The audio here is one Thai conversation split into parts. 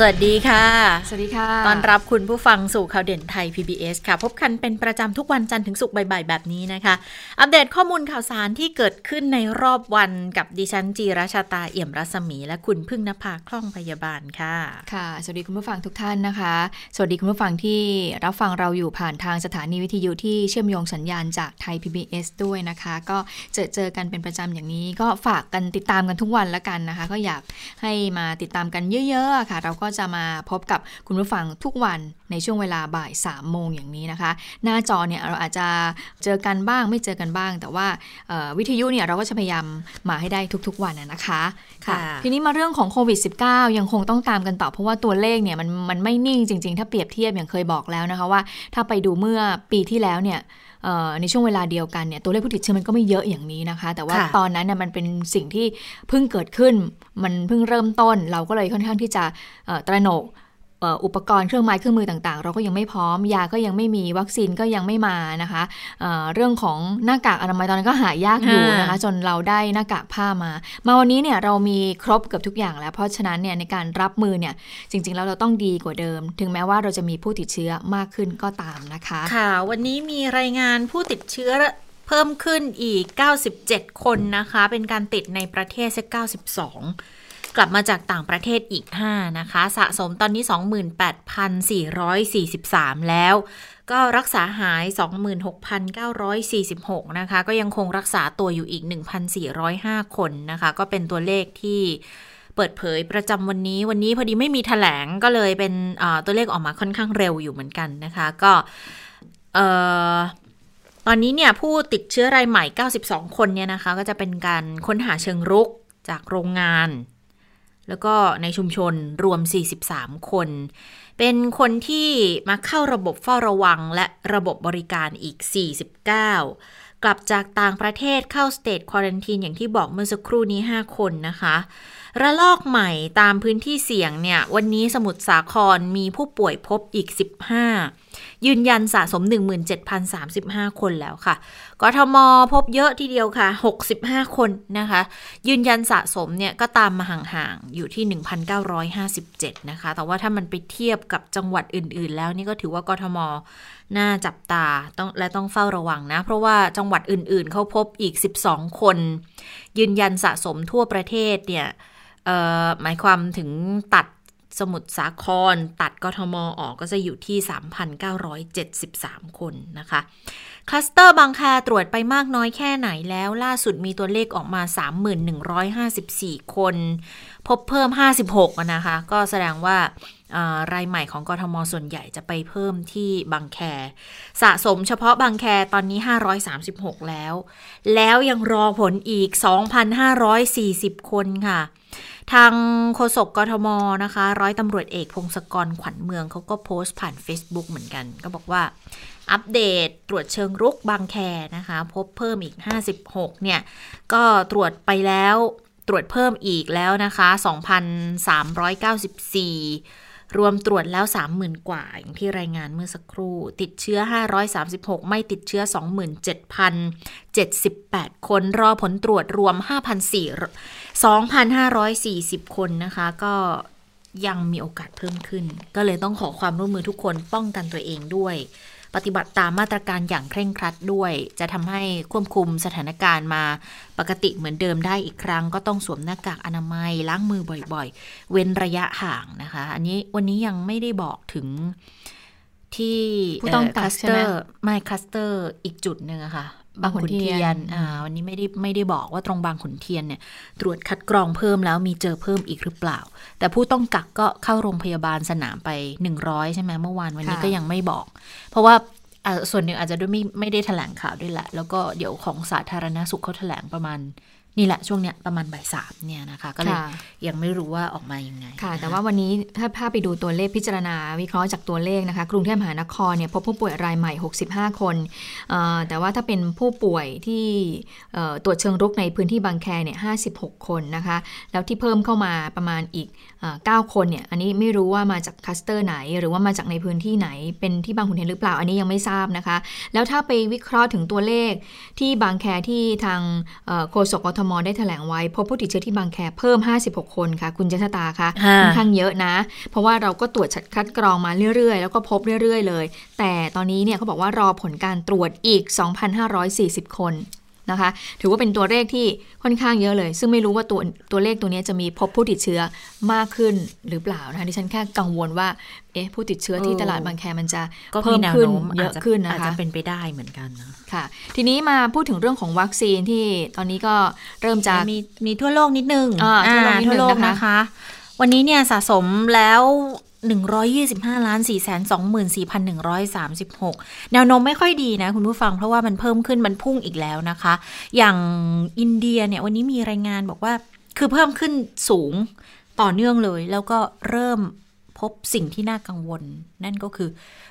สวัสดีค่ะ สวัสดีค่ะ ตอนรับคุณผู้ฟังสู่ข่าวเด่นไทย PBS ค่ะ พบกันเป็นประจำทุกวันจันทร์ถึงศุกร์บ่ายๆแบบนี้นะคะ อัปเดตข้อมูลข่าวสารที่เกิดขึ้นในรอบวันกับดิฉันจีราชาตาเอี่ยมรัศมี และคุณพึ่งนภาคล่องพยาบาลค่ะ ค่ะ สวัสดีคุณผู้ฟังทุกท่านนะคะ สวัสดีคุณผู้ฟังที่รับฟังเราอยู่ผ่านทางสถานีวิทยุที่เชื่อมโยงสัญญาณจากไทย PBS ด้วยนะคะ ก็เจอเจอกันเป็นประจำอย่างนี้ ก็ฝากกันติดตามกันทุกวันละกันนะคะ ก็อยากให้มาติดตามกันเยอะๆค่ะ เราก็จะมาพบกับคุณผู้ฟังทุกวันในช่วงเวลาบ่าย3ามโมงอย่างนี้นะคะ หน้าจอเนี่ยเราอาจจะเจอกันบ้างไม่เจอกันบ้าง แต่ว่าวิทยุเนี่ยเราก็จะพยายามมาให้ได้ทุกๆวันนะคะค่ะทีนี้มาเรื่องของโควิด -19 ยังคงต้องตามกันต่อเพราะว่าตัวเลขเนี่ยมันมันไม่นิ่งจริง ๆ ถ้าเปรียบเทียบอย่างเคยบอกแล้วนะคะว่า ถ้าไปดูเมื่อปีที่แล้วเนี่ย ในช่วงเวลาเดียวกันเนี่ยตัวเลขผู้ติดเชื้อมันก็ไม่เยอะอย่างนี้นะคะ แต่ว่าตอนนั้นเนี่ยมันเป็นสิ่งที่เพิ่งเกิดขึ้น มันเพิ่งเริ่มต้น เราก็เลยค่อนข้างที่จะตระหนก อุปกรณ์เครื่องไม้เครื่องมือต่างๆ เราก็ยังไม่พร้อม ยาก็ยังไม่มีวัคซีนก็ยังไม่มานะคะเเรื่องของหน้ากากอนามัยตอนนั้นก็หายากอยู่นะคะ จนเราได้หน้ากากผ้ามา มาวันนี้เนี่ยเรามีครบเกือบทุกอย่างแล้ว เพราะฉะนั้นเนี่ยในการรับมือเนี่ยจริง ๆ แล้วเราต้องดีกว่าเดิม ถึงแม้ว่าเราจะมีผู้ติดเชื้อมากขึ้นก็ตามนะคะ ค่ะ วันนี้มีรายงานผู้ติดเชื้อเพิ่มขึ้นอีก 97 คนนะคะ เป็นการติดในประเทศเซ92 กลับมาจากต่างประเทศอีก 5 นะคะ สะสมตอนนี้ 28,443 แล้ว ก็รักษาหาย 26,946 นะคะ ก็ยังคงรักษาตัวอยู่อีก 1,405 คนนะคะ ก็เป็นตัวเลขที่เปิดเผยประจำวันนี้ วันนี้พอดีไม่มีถแถลงก็เลยเป็นตัวเลขออกมาค่อนข้างเร็วอยู่เหมือนกันนะคะ ก็ตอนนี้เนี่ยผู้ติดเชื้อรายใหม่ 92 คนเนี่ยนะคะ ก็จะเป็นการค้นหาเชิงรุกจากโรงงาน แล้วก็ในชุมชนรวม 43 คน เป็นคนที่มาเข้าระบบเฝ้าระวังและระบบบริการอีก 49 กลับจากต่างประเทศเข้าสเตทควอรันทีนอย่างที่บอกเมื่อสักครู่นี้ 5 คนนะคะ ระลอกใหม่ตามพื้นที่เสี่ยงเนี่ย วันนี้สมุทรสาครมีผู้ป่วยพบอีก 15 ยืนยันสะสม 17,035 คนแล้วค่ะ กทมพบเยอะทีเดียวค่ะ 65 คนนะคะ ยืนยันสะสมเนี่ยก็ตามมาห่างๆ อยู่ที่ 1,957 นะคะ แต่ว่าถ้ามันไปเทียบกับจังหวัดอื่นๆ แล้วนี่ก็ถือว่ากทมน่าจับตาต้องและต้องเฝ้าระวังนะ เพราะว่าจังหวัดอื่นๆ เขาพบอีก 12 คน ยืนยันสะสมทั่วประเทศเนี่ย หมายความถึงตัดสมุทรสาคร ตัดกทมออกก็จะอยู่ที่ 3,973 คนนะคะ คลัสเตอร์บางแคตรวจไปมากน้อยแค่ไหนแล้ว ล่าสุดมีตัวเลขออกมา 3,154 คน พบเพิ่ม 56 นะคะ ก็แสดงว่ารายใหม่ของกทมส่วนใหญ่จะไปเพิ่มที่บางแค สะสมเฉพาะบางแคตอนนี้ 536 แล้ว แล้วยังรอผลอีก 2,540 คนค่ะ ทางโฆษกกทมนะคะ ร้อยตำรวจเอกพงศกรขวัญเมืองเขาก็โพสต์ผ่าน Facebook เหมือนกัน ก็บอกว่า อัปเดตตรวจเชิงรุกบางแคนะคะ พบเพิ่มอีก 56 เนี่ย ก็ตรวจไปแล้วตรวจเพิ่มอีกแล้วนะคะ 2,394 รวมตรวจแล้ว 30,000 กว่า อย่างที่รายงานเมื่อสักครู่ ติดเชื้อ 536 ไม่ติดเชื้อ 27,078 คน รอผลตรวจรวม5,400 2,540 คนนะคะ ก็ยังมีโอกาสเพิ่มขึ้น ก็เลยต้องขอความร่วมมือทุกคนป้องกันตัวเองด้วย ปฏิบัติตามมาตรการอย่างเคร่งครัดด้วย จะทำให้ควบคุมสถานการณ์มาปกติเหมือนเดิมได้อีกครั้ง ก็ต้องสวมหน้ากากอนามัยล้างมือบ่อยๆ เว้นระยะห่างนะคะ อันนี้วันนี้ยังไม่ได้บอกถึงที่ผู้ต้อง cluster ไม่ cluster อีกจุดหนึ่งอะคะ บางขุนเทียนอ่าวันนี้ไม่ได้ไม่ได้บอกว่าตรงบางขุนเทียนเนี่ยตรวจคัดกรองเพิ่มแล้วมีเจอเพิ่มอีกหรือเปล่า แต่ผู้ต้องกักก็เข้าโรงพยาบาลสนามไป 100 ใช่ไหมเมื่อวานวันนี้ก็ยังไม่บอก เพราะว่าส่วนหนึ่งอาจจะด้วยไม่ไม่ได้แถลงข่าวด้วยแหละ แล้วก็เดี๋ยวของสาธารณสุขเขาแถลงประมาณ นี่แหละช่วงเนี้ยประมาณบ่ายสามเนี่ยนะคะก็เลยค่ะยังไม่รู้ว่าออกมายังไงค่ะ แต่ว่าวันนี้ถ้าภาพไปดูตัวเลขพิจารณา วิเคราะห์จากตัวเลขนะคะ กรุงเทพมหานครเนี่ยพบผู้ป่วยรายใหม่ 65 คนเอ่อแต่ว่าถ้าเป็นผู้ป่วยที่เอ่อตรวจเชิงรุกในพื้นที่บางแคเนี่ย56 คนนะคะ แล้วที่เพิ่มเข้ามาประมาณอีกเอ่อ9คนเนี่ยอันนี้ไม่รู้ว่ามาจากคลัสเตอร์ไหน หรือว่ามาจากในพื้นที่ไหนเป็นที่บางขุนเทียนหรือเปล่าอันนี้ยังไม่ทราบนะคะ แล้วถ้าไปวิเคราะห์ถึงตัวเลขที่บางแคที่ทางเอ่อโฆษกกทมมได้แถลงไว้ พบผู้ติดเชื้อที่บางแคเพิ่ม 56 คนค่ะ คุณเจษตาคะ่ะค่อนข้างเยอะนะ เพราะว่าเราก็ตรวจคัดกรองมาเรื่อยๆ แล้วก็พบเรื่อยๆ เลย แต่ตอนนี้เนี่ยเขาบอกว่ารอผลการตรวจอีก 2,540 คน นะคะ ถือว่าเป็นตัวเลขที่ค่อนข้างเยอะเลย ซึ่งไม่รู้ว่าตัวตัวเลขตัวนี้จะมีพบผู้ติดเชื้อมากขึ้นหรือเปล่านะคะดิฉันแค่กังวลว่าเอ๊ะผู้ติดเชื้อที่ตลาดบางแคมันจะก็เพิ่มีมแนวขึ้นโน้มเยอาจอะจะขึ้นอานะจคะจะเป็นไปได้เหมือนกันนะค่ะ ทีนี้มาพูดถึงเรื่องของวัคซีนที่ตอนนี้ก็เริ่มจะมีมีทั่วโลกนิดนึงอ่าทั่วโลกนิดนึงทั่วโลกนะคะนะคะ วันนี้เนี่ยสะสมแล้ว 125ล้าน4 2 4 1 3 6 แนวโน้มไม่ค่อยดีนะคุณผู้ฟังเพราะว่ามันเพิ่มขึ้นมันพุ่งอีกแล้วนะคะ อย่างอินเดียเนี่ยวันนี้มีรายงานบอกว่าคือเพิ่มขึ้นสูงต่อเนื่องเลย แล้วก็เริ่มพบสิ่งที่น่ากังวล นั่นก็คือ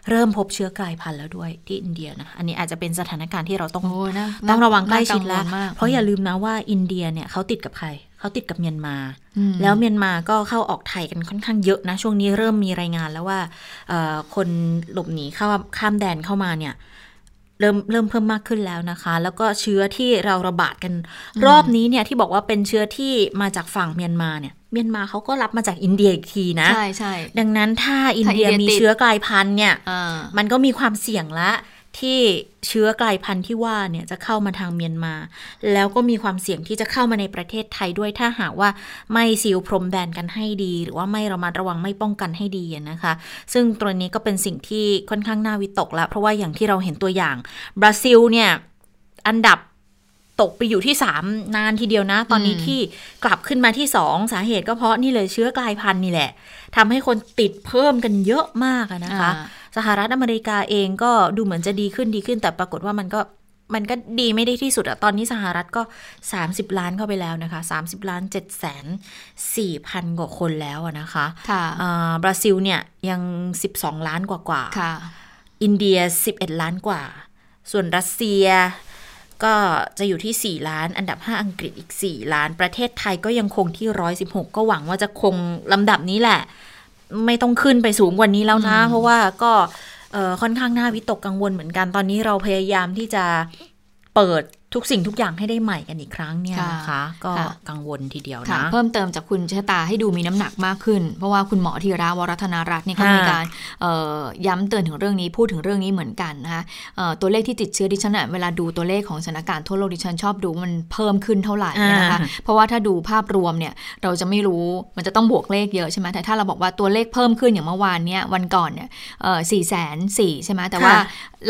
เริ่มพบเชื้อกลายพันธุ์แล้วด้วยที่อินเดียนะอันนี้อาจจะเป็นสถานการณ์ที่เราต้องโอ้น่าต้องระวังใกล้ชิดน่าแล้วกังมากเพราะอย่าลืมนะว่าอินเดียเนี่ยเขาติดกับใคร เขาติดกับเมียนมาอืมแล้วเมียนมาก็เข้าออกไทยกันค่อนข้างเยอะนะ ช่วงนี้เริ่มมีรายงานแล้วว่าเอ่อคนหลบหนีเข้าข้ามแดนเข้ามาเนี่ยเริ่มเริ่มเพิ่มมากขึ้นแล้วนะคะ แล้วก็เชื้อที่เราระบาดกันรอบนี้เนี่ยที่บอกว่าเป็นเชื้อที่มาจากฝั่งเมียนมาเนี่ย เมียนมาเขาก็รับมาจากอินเดียอีกทีนะ ใช่ใช่ดังนั้นถ้าอินเดียถ้าอินเดียมีติดเชื้อกลายพันธุ์เนี่ยอ่ามันก็มีความเสี่ยงละ ที่เชื้อกลายพันธุ์ที่ว่าเนี่ยจะเข้ามาทางเมียนมา แล้วก็มีความเสี่ยงที่จะเข้ามาในประเทศไทยด้วยถ้าหากว่าไม่ซีลพรมแดนกันให้ดี หรือว่าไม่ระมัดระวังไม่ป้องกันให้ดีนะคะ ซึ่งตัวนี้ก็เป็นสิ่งที่ค่อนข้างน่าวิตกและเพราะว่าอย่างที่เราเห็นตัวอย่างบราซิลเนี่ยอันดับตกไปอยู่ที่ 3 นานทีเดียวนะ ตอนนี้ที่กลับขึ้นมาที่ 2 สาเหตุก็เพราะนี่เลยเชื้อกลายพันธุ์นี่แหละทำให้คนติดเพิ่มกันเยอะมากนะคะอ่าสหรัฐอเมริกาเองก็ดูเหมือนจะดีขึ้นดีขึ้น แต่ปรากฏว่ามันก็มันก็ดีไม่ได้ที่สุดอะตอนนี้สหรัฐก็ 30 ล้านเข้าไปแล้วนะคะ 30 ล้าน7แสน4พันกว่าคนแล้วอะนะคะค่ะอ่าบราซิลเนี่ยยัง 12 ล้านกว่ากว่าๆค่ะ อินเดีย 11 ล้านกว่า ส่วนรัสเซียก็จะอยู่ที่ 4 ล้าน อันดับ 5 อังกฤษอีก 4 ล้าน ประเทศไทยก็ยังคงที่ 116 ก็หวังว่าจะคงลำดับนี้แหละ ไม่ต้องขึ้นไปสูงกว่านี้แล้วนะ เพราะว่าก็เอ่อค่อนข้างน่าวิตกกังวลเหมือนกันตอนนี้เราพยายามที่จะเปิดทุกสิ่งทุกอย่างให้ได้ใหม่กันอีกครั้งเนี่ยนะคะ ก็ค่ะกังวลทีเดียวค่ะนะเพิ่มเติมจากคุณชะตาให้ดูมีน้ำหนักมากขึ้น เพราะว่าคุณหมอธีระวรัธนารัตน์เนี่ยก็ค่ะมีการเอ่อย้ำเตือนถึงเรื่องนี้พูดถึงเรื่องนี้เหมือนกันนะคะเอ่อตัวเลขที่ติดเชื้อดิฉันอะเวลาดูตัวเลขของสถานการณ์ทั่วโลกดิฉันชอบดูว่ามันเพิ่มขึ้นเท่าไหร่นะคะอ่าเพราะว่าถ้าดูภาพรวมเนี่ยเราจะไม่รู้มันจะต้องบวกเลขเยอะใช่ไหมแต่ถ้าเราบอกว่าตัวเลขเพิ่มขึ้นอย่างเมื่อวานเนี่ยวันก่อนเนี่ยสี่แสนสี่ใช่ไหมแต่ว่าค่ะ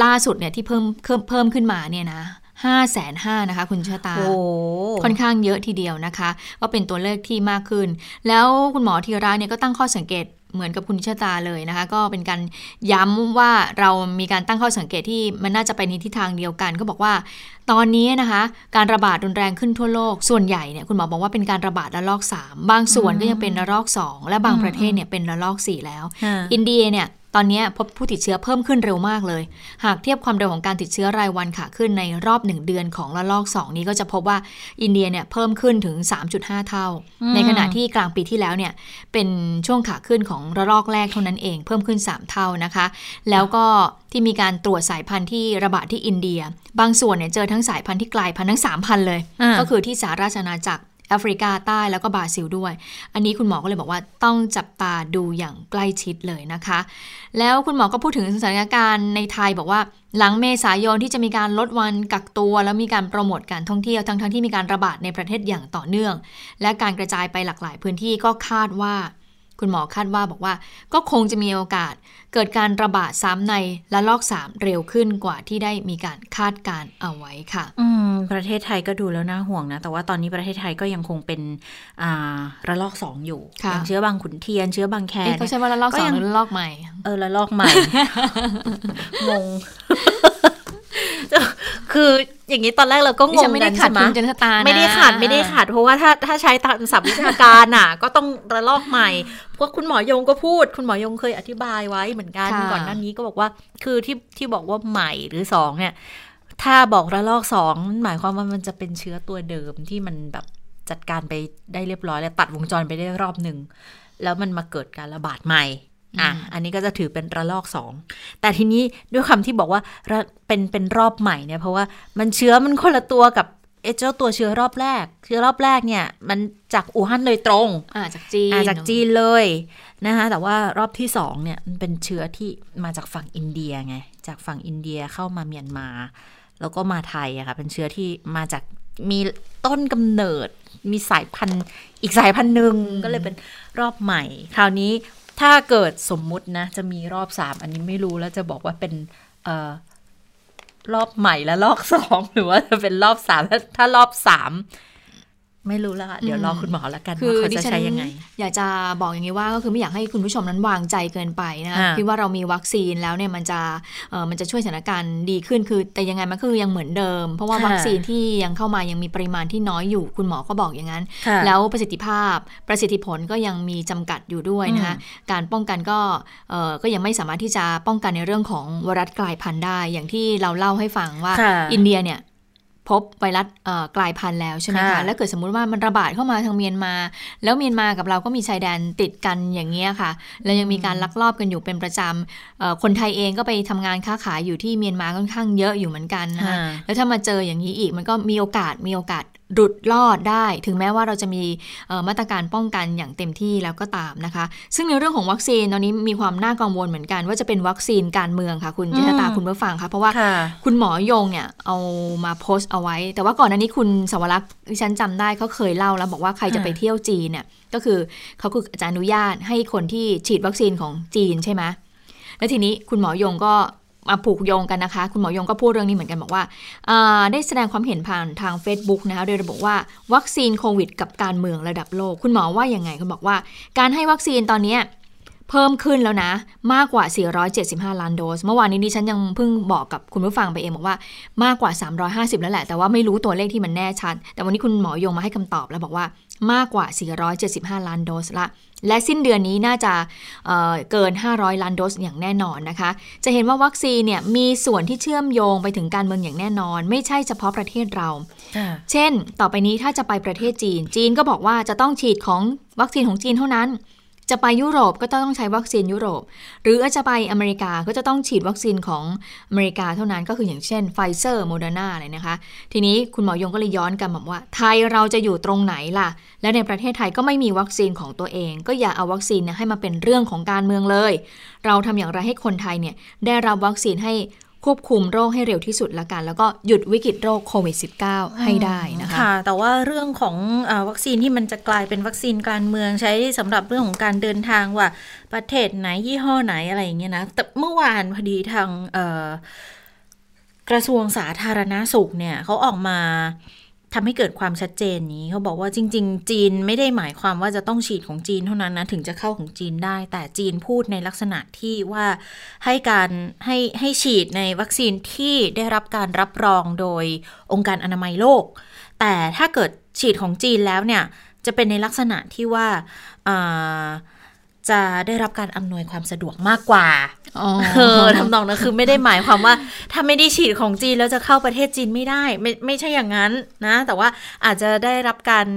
ล่าสุดเนี่ยที่เพิ่มเพิ่มเพิ่มขึ้นมาเนี่ยนะห้าแสนห้านะคะ คุณชะตาโอ้ค่อนข้างเยอะทีเดียวนะคะ ก็เป็นตัวเลขที่มากขึ้น แล้วคุณหมอธีระเนี่ยก็ตั้งข้อสังเกตเหมือนกับคุณชะตาเลยนะคะ ก็เป็นการย้ำว่าเรามีการตั้งข้อสังเกตที่มันน่าจะไปในทิศทางเดียวกัน ก็บอกว่า ตอนนี้นะคะ การระบาดรุนแรงขึ้นทั่วโลกส่วนใหญ่เนี่ยคุณหมอบอกว่าเป็นการระบาดระลอก 3 บางส่วนก็ยังเป็นระลอก 2 และบางประเทศเนี่ยเป็นระลอก 4 แล้วค่ะอินเดียเนี่ย ตอนนี้พบผู้ติดเชื้อเพิ่มขึ้นเร็วมากเลย หากเทียบความเร็วของการติดเชื้อรายวันขาขึ้นในรอบ 1 เดือนของระลอก 2 นี้ก็จะพบว่าอินเดียเนี่ยเพิ่มขึ้นถึง 3.5 เท่าอืมในขณะที่กลางปีที่แล้วเนี่ยเป็นช่วงขาขึ้นของระลอกแรกเท่านั้นเองเพิ่มขึ้น 3 เท่านะคะ แล้วก็ที่มีการตรวจสายพันธุ์ที่ระบาดที่อินเดีย บางส่วนเนี่ยเจอทั้งสายพันธุ์ที่กลายพันธุ์ทั้ง 3,000 เลยอ่าก็คือที่สหราชอาณาจักร แอฟริกาใต้แล้วก็บราซิลด้วย อันนี้คุณหมอก็เลยบอกว่าต้องจับตาดูอย่างใกล้ชิดเลยนะคะ แล้วคุณหมอก็พูดถึงสถานการณ์ในไทยบอกว่าหลังเมษายนที่จะมีการลดวันกักตัว แล้วมีการโปรโมทการท่องเที่ยวทั้งๆที่มีการระบาดในประเทศอย่างต่อเนื่อง และการกระจายไปหลากหลายพื้นที่ก็คาดว่า คุณหมอคาดว่าบอกว่าก็คงจะมีโอกาสเกิดการระบาดซ้ำในละลอก3เร็วขึ้นกว่าที่ได้มีการคาดการณ์เอาไว้ค่ะ อืม ประเทศไทยก็ดูแล้วน่าห่วงนะ แต่ว่าตอนนี้ประเทศไทยก็ยังคงเป็นอ่าระลอกสองอยู่ค่ะอย่างเชื้อบางขุนเทียนเชื้อบางแคเอ๊ะเขาเนี่ยใช้ว่าละลอกก็สองยังหรือละลอกใหม่ เออระลอกใหม่งง คืออย่างนี้ตอนแรกเราก็งดิฉังนไม่กัได้นขาใช่ดไหมคุณจันทตานะไม่ได้ขาดไม่ได้ขาด เพราะว่าถ้าถ้าใช้ตามศัพท์วิชาการอะ ก็ต้องระลอกใหม่เพราะคุณหมอยงก็พูด คุณหมอยงเคยอธิบายไว้เหมือนกันค่ะก่อนหน้านี้ก็บอกว่าคือที่ที่บอกว่าใหม่หรือสองเนี่ย ถ้าบอกระลอกสองหมายความว่ามันจะเป็นเชื้อตัวเดิมที่มันแบบจัดการไปได้เรียบร้อยแล้วตัดวงจรไปได้รอบหนึ่งแล้วมันมาเกิดการระบาดใหม่ อะอันนี้ก็จะถือเป็นระลอกสองแต่ทีนี้ด้วยคำที่บอกว่าระเป็นเป็นรอบใหม่เนี่ยเพราะว่ามันเชื้อมันคนละตัวกับไอ้เจ้าตัวเชื้อรอบแรก เชื้อรอบแรกเนี่ย มันจากอู่ฮั่นโดยตรงอ่าจากจีนอ่าจากจีนเลยนะคะแต่ว่ารอบที่สองเนี่ยมันเป็นเชื้อที่มาจากฝั่งอินเดียไงจากฝั่งอินเดียเข้ามาเมียนมา แล้วก็มาไทยอะค่ะเป็นเชื้อที่มาจากมีต้นกำเนิด มีสายพันธุ์อีกสายพันธุ์หนึ่งก็เลยเป็นรอบใหม่ คราวนี้ ถ้าเกิดสมมุตินะ จะมีรอบสามอันนี้ไม่รู้แล้วจะบอกว่าเป็นเออรอบใหม่และรอบสองหรือว่าจะเป็นรอบสามถ้ารอบสาม ไม่รู้แล้วค่ะ เดี๋ยวรอคุณหมอแล้วกันคือว่าเขาดิจะฉันใช้ยังไง อยากจะบอกอย่างนี้ว่าก็คือไม่อยากให้คุณผู้ชมนั้นวางใจเกินไปนะอ่าคิดว่าเรามีวัคซีนแล้วเนี่ยมันจะเอ่อมันจะช่วยสถานการณ์ดีขึ้นคือ แต่ยังไงมันก็คือยังเหมือนเดิม เพราะว่าค่ะวัคซีนที่ยังเข้ามายังมีปริมาณที่น้อยอยู่คุณหมอก็บอกอย่างนั้นค่ะแล้วประสิทธิภาพประสิทธิผลก็ยังมีจำกัดอยู่ด้วยนะคะการป้องกันก็เอ่อก็ยังไม่สามารถที่จะป้องกันในเรื่องของไวรัสกลายพันธุ์ได้ อย่างที่เราเล่าให้ฟังว่าค่ะอินเดียเนี่ย พบไวรัสเอ่อกลายพันธุ์แล้วใช่ไหมค่ะคะ แล้วเกิดสมมุติว่ามันระบาดเข้ามาทางเมียนมา แล้วเมียนมากับเราก็มีชายแดนติดกันอย่างเงี้ยค่ะ แล้วยังมีการลักลอบกันอยู่เป็นประจำเอ่อคนไทยเองก็ไปทำงานค้าขายอยู่ที่เมียนมาค่อนข้างเยอะอยู่เหมือนกันนะคะอ่าแล้วถ้ามาเจออย่างนี้อีกมันก็มีโอกาสมีโอกาสหลุดรอดได้ ถึงแม้ว่าเราจะมีเอ่อมาตรการป้องกันอย่างเต็มที่แล้วก็ตามนะคะ ซึ่งในเรื่องของวัคซีนตอนนี้มีความน่ากังวลเหมือนกัน ว่าจะเป็นวัคซีนการเมืองค่ะ คุณอืมเจษตาคุณผู้ฟังค่ะ เพราะว่าค่ะคุณหมอยงเนี่ยเอามาโพสต์เอาไว้ แต่ว่าก่อนหน้านี้คุณสวรักษ์ดิฉันจำได้เขาเคยเล่าแล้วบอกว่าใครจะไปเที่ยวจีนเนี่ยก็คือเขาคือจะอนุญาตให้คนที่ฉีดวัคซีนของจีนใช่ไหมแล้วทีนี้คุณหมอยงก็ มาผูกโยงกันนะคะ คุณหมอยงก็พูดเรื่องนี้เหมือนกันบอกว่าาได้แสดงความเห็นผ่านทาง Facebook นะคะโดยระบุว่าวัคซีนโควิด กับการเมืองระดับโลก คุณหมอว่าอย่างไงคุณบอกว่า การให้วัคซีนตอนนี้ เพิ่มขึ้นแล้วนะ มากกว่า 475 ล้านโดส เมื่อวานนี้ดิฉันยังเพิ่งบอกกับคุณผู้ฟังไปเองบอกว่ามากกว่า 350 แล้วแหละ แต่ว่าไม่รู้ตัวเลขที่มันแน่ชัด แต่วันนี้คุณหมอยงมาให้คำตอบแล้วบอกว่ามากกว่า 475 ล้านโดสละ และสิ้นเดือนนี้น่าจะเอ่อเกิน 500 ล้านโดสอย่างแน่นอนนะคะ จะเห็นว่าวัคซีนเนี่ยมีส่วนที่เชื่อมโยงไปถึงการเมืองอย่างแน่นอน ไม่ใช่เฉพาะประเทศเรา เช่น ต่อไปนี้ถ้าจะไปประเทศจีน จีนก็บอกว่าจะต้องฉีดของวัคซีนของจีนเท่านั้น จะไปยุโรปก็ต้องใช้วัคซีนยุโรป หรือจะไปอเมริกาก็จะต้องฉีดวัคซีนของอเมริกาเท่านั้นก็คืออย่างเช่นไฟเซอร์โมเดอร์นาอะไรนะคะ ทีนี้คุณหมอยงก็เลยย้อนกลับอกว่า ไทยเราจะอยู่ตรงไหนล่ะ และในประเทศไทยก็ไม่มีวัคซีนของตัวเอง ก็อย่าเอาวัคซีนเนี่ยให้มาเป็นเรื่องของการเมืองเลย เราทำอย่างไรให้คนไทยเนี่ยได้รับวัคซีนให้ ควบคุมโรคให้เร็วที่สุดละกัน แล้วก็หยุดวิกฤตโรคโควิด -19 ให้ได้นะคะค่ะ แต่ว่าเรื่องของอาวัคซีนที่มันจะกลายเป็นวัคซีนการเมืองใช้สำหรับเรื่องของการเดินทางว่าประเทศไหนยี่ห้อไหนอะไรอย่างเงี้ยนะ แต่เมื่อวานพอดีทางเอ่อกระทรวงสาธารณาสุขเนี่ยเขาออกมา ทำให้เกิดความชัดเจนนี้เขาบอกว่าจริง ๆ จีนไม่ได้หมายความว่าจะต้องฉีดของจีนเท่านั้นนะถึงจะเข้าของจีนได้ แต่จีนพูดในลักษณะที่ว่าให้การให้ให้ฉีดในวัคซีนที่ได้รับการรับรองโดยองค์การอนามัยโลก แต่ถ้าเกิดฉีดของจีนแล้วเนี่ยจะเป็นในลักษณะที่ว่าา จะได้รับการอำนวยความสะดวกมากกว่าอ๋อเออทำนองนั้นคือไม่ได้หมายความว่า ถ้าไม่ได้ฉีดของจีนแล้วจะเข้าประเทศจีนไม่ได้ ไม่ไม่ใช่อย่างนั้นนะ แต่ว่าอาจจะได้รับการ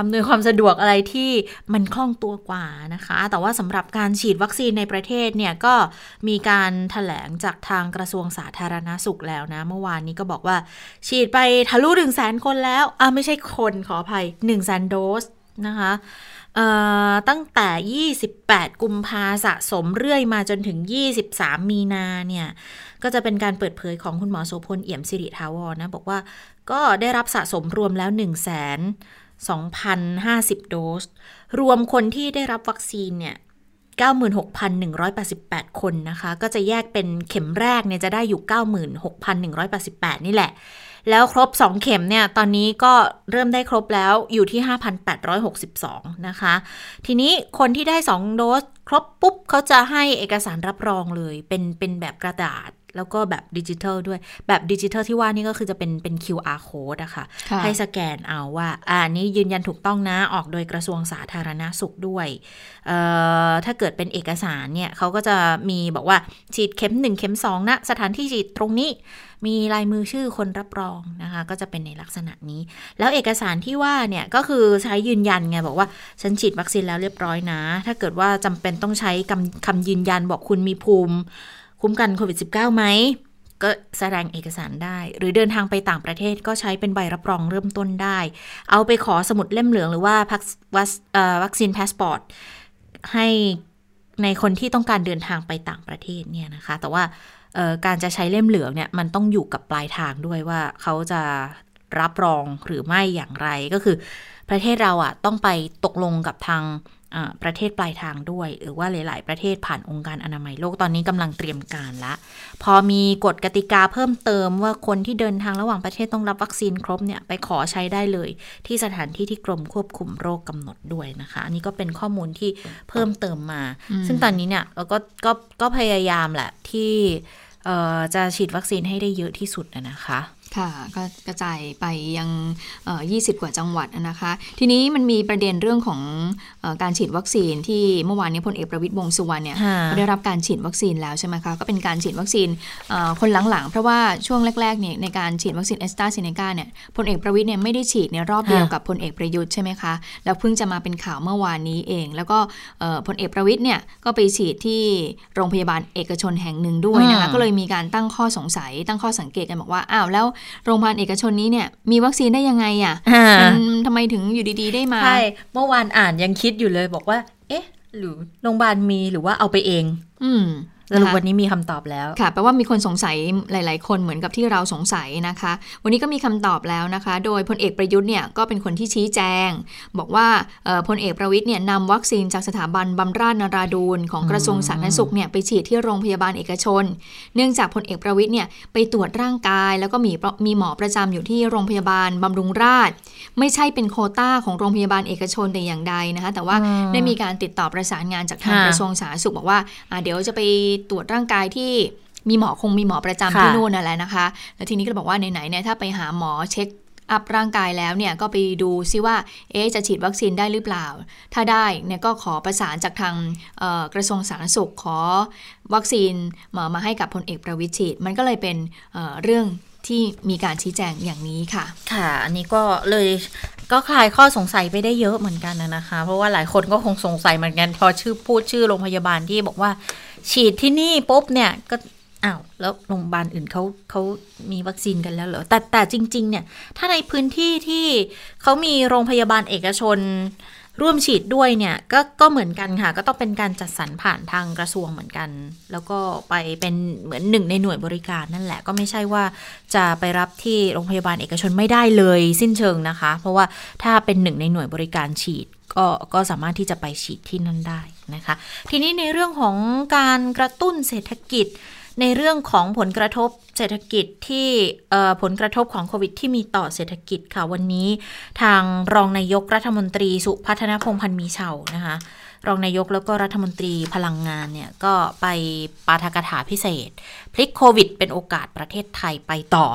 อำนวยความสะดวกอะไรที่มันคล่องตัวกว่านะคะ แต่ว่าสำหรับการฉีดวัคซีนในประเทศเนี่ยก็มีการถแถลงจากทางกระทรวงสาธารณาสุขแล้วนะ เมื่อวานนี้ก็บอกว่า ฉีดไปทะลุ1 0 0 0 0แสนคนแล้ว อ่าไม่ใช่คนขออภัย1 0 0 0 0แสนโดสนะคะเอ่อ ตั้งแต่ 28 กุมภาสะสมเรื่อยมาจนถึง 23 มีนาเนี่ย ก็จะเป็นการเปิดเผยของคุณหมอโสพลเอี่ยมสิริทาวรนะ บอกว่าก็ได้รับสะสมรวมแล้ว1 2 2,050 โดส รวมคนที่ได้รับวัคซีนเนี่ย96,188 คนนะคะ ก็จะแยกเป็นเข็มแรกเนี่ยจะได้อยู่ 96,188 นี่แหละ แล้วครบ 2 เข็มเนี่ย ตอนนี้ก็เริ่มได้ครบแล้วอยู่ที่ 5,862 นะคะ ทีนี้คนที่ได้ 2 โดสครบปุ๊บเขาจะให้เอกสารรับรองเลย เป็นเป็นแบบกระดาษแล้วก็แบบดิจิทัลด้วยแบบดิจิทัลที่ว่านี่ก็คือจะเป็นเป็น QR code อะค่ะค่ะให้สแกนเอาว่าอ่านี้ยืนยันถูกต้องนะออกโดยกระทรวงสาธารณาสุขด้วยเอ่อถ้าเกิดเป็นเอกสารเนี่ยเขาก็จะมีบอกว่าฉีดเข็ม 1 เข็ม 2 นะ สถานที่ฉีดตรงนี้ มีลายมือชื่อคนรับรองนะคะ ก็จะเป็นในลักษณะนี้ แล้วเอกสารที่ว่าเนี่ยก็คือใช้ยืนยันไงบอกว่าฉันฉีดวัคซีนแล้วเรียบร้อยนะ ถ้าเกิดว่าจำเป็นต้องใช้คำคำยืนยันบอกคุณมีภูมิ คุ้มกันโควิด -19 ไหมก็แสดงเอกสารได้ หรือเดินทางไปต่างประเทศก็ใช้เป็นใบรับรองเริ่มต้นได้ เอาไปขอสมุดเล่มเหลืองหรือว่าพักวัคเอ่อ vaccine passport ให้ในคนที่ต้องการเดินทางไปต่างประเทศเนี่ยนะคะ แต่ว่า การจะใช้เล่มเหลืองเนี่ยมันต้องอยู่กับปลายทางด้วยว่าเขาจะรับรองหรือไม่อย่างไรก็คือ ประเทศเราอะต้องไปตกลงกับทางประเทศปลายทางด้วย หรือว่าหลาย ๆ ประเทศผ่านองค์การอนามัยโลกตอนนี้กำลังเตรียมการละ พอมีกฎกติกาเพิ่มเติมว่าคนที่เดินทางระหว่างประเทศต้องรับวัคซีนครบเนี่ยไปขอใช้ได้เลย ที่สถานที่ที่กรมควบคุมโรคกำหนดด้วยนะคะ อันนี้ก็เป็นข้อมูลที่เพิ่มเติมมา ซึ่งตอนนี้เนี่ยเราก็ก็ก็พยายามแหละที่ จะฉีดวัคซีนให้ได้เยอะที่สุดนะคะ ค่ะก็กระจายไปยังเอ่อ20 กว่าจังหวัดนะคะ ทีนี้มันมีประเด็นเรื่องของเออการฉีดวัคซีนที่เมื่อวานนี้พลเอกประวิตรวงษ์สุวรรณเนี่ยค่ะก็ได้รับการฉีดวัคซีนแล้วใช่ไหมคะ ก็เป็นการฉีดวัคซีนเอ่อคนหลังๆ เพราะว่าช่วงแรกๆเนี่ยในการฉีดวัคซีนแอสตราเซเนกาเนี่ยพลเอกประวิตรเนี่ยไม่ได้ฉีดในรอบเดียวกับพลเอกประยุทธ์ใช่ไหมคะ แล้วเพิ่งจะมาเป็นข่าวเมื่อวานนี้เอง แล้วก็เอ่อพลเอกประวิตยเนี่ยก็ไปฉีดที่โรงพยาบาลเอกชนแห่งหนึ่งด้วยนะคะอืมก็เลยมีการตั้งข้อสงสัยตั้งข้อสังเกตกันบอกว่าอ้าวแล้วโรงพยาบาลเอกชนนี้เนี่ยมีวัคซีนได้ยังไงอะอ่ามันทำไมถึงอยู่ดีๆได้มาใช่เมื่อวานอ่านยังคิดอยู่เลยบอกว่า เอ๊ะ หรือโรงพยาบาลมีหรือว่าเอาไปเอง อืม สรุปนะคะวันนี้มีคำตอบแล้วค่ะแปลว่ามีคนสงสัยหลาย ๆ คนเหมือนกับที่เราสงสัยนะคะ วันนี้ก็มีคำตอบแล้วนะคะ โดยพลเอกประยุทธ์เนี่ยก็เป็นคนที่ชี้แจง บอกว่าเอ่อพลเอกประวิทย์เนี่ยนำวัคซีนจากสถาบันบำราศนราดูนของกระทรวงสาธารณสุขเนี่ยไปฉีดที่โรงพยาบาลเอกชน เนื่องจากพลเอกประวิทย์เนี่ยไปตรวจร่างกาย แล้วก็มีมีหมอประจำอยู่ที่โรงพยาบาลบำรุงราษฎร์ไม่ใช่เป็นโควต้าของโรงพยาบาลเอกชนแต่อย่างใดนะคะ แต่ว่าอืมได้มีการติดต่อประสานงานจากทางค่ะกระทรวงสาธารณสุขบอกว่าอ่าเดี๋ยวจะไปตรวจร่างกายที่มีหมอคงมีหมอประจำค่ะที่นู่นนั่นแหละนะคะ แล้วทีนี้ก็บอกว่าไหนๆเนี่ยถ้าไปหาหมอเช็คอัพร่างกายแล้วเนี่ยก็ไปดูซิว่าเอ๊ะจะฉีดวัคซีนได้หรือเปล่า ถ้าได้เนี่ยก็ขอประสานจากทางเอ่อกระทรวงสาธารณสุขขอวัคซีนมามาให้กับพลเอกประวิตรฉีดมันก็เลยเป็นเอ่อเรื่องที่มีการชี้แจงอย่างนี้ค่ะ ค่ะ อันนี้ก็เลย ก็คลายข้อสงสัยไปได้เยอะเหมือนกันนะนะคะ เพราะว่าหลายคนก็คงสงสัยเหมือนกัน พอชื่อพูดชื่อโรงพยาบาลที่บอกว่า ฉีดที่นี่ปุ๊บเนี่ยก็อ้าวแล้วโรงพยาบาลอื่นเขาเขามีวัคซีนกันแล้วเหรอแต่แต่จริง ๆ เนี่ย ถ้าในพื้นที่ที่เขามีโรงพยาบาลเอกชน ร่วมฉีดด้วยเนี่ยก็ก็เหมือนกันค่ะ ก็ต้องเป็นการจัดสรรผ่านทางกระทรวงเหมือนกัน แล้วก็ไปเป็นเหมือนหนึ่งในหน่วยบริการนั่นแหละ ก็ไม่ใช่ว่าจะไปรับที่โรงพยาบาลเอกชนไม่ได้เลยสิ้นเชิงนะคะ เพราะว่าถ้าเป็นหนึ่งในหน่วยบริการฉีดก็ก็สามารถที่จะไปฉีดที่นั่นได้นะคะ ทีนี้ในเรื่องของการกระตุ้นเศรษฐกิจ ในเรื่องของผลกระทบเศรษฐกิจที่ผลกระทบของโควิดที่มีต่อเศรษฐกิจค่ะวันนี้ ทางรองนายกรัฐมนตรีสุพัฒนพงพันธ์มีเฉานะคะ รองนายกแล้วก็รัฐมนตรีพลังงานเนี่ยก็ไปปาฐกถาพิเศษ พลิกโควิดเป็นโอกาสประเทศไทยไปต่อ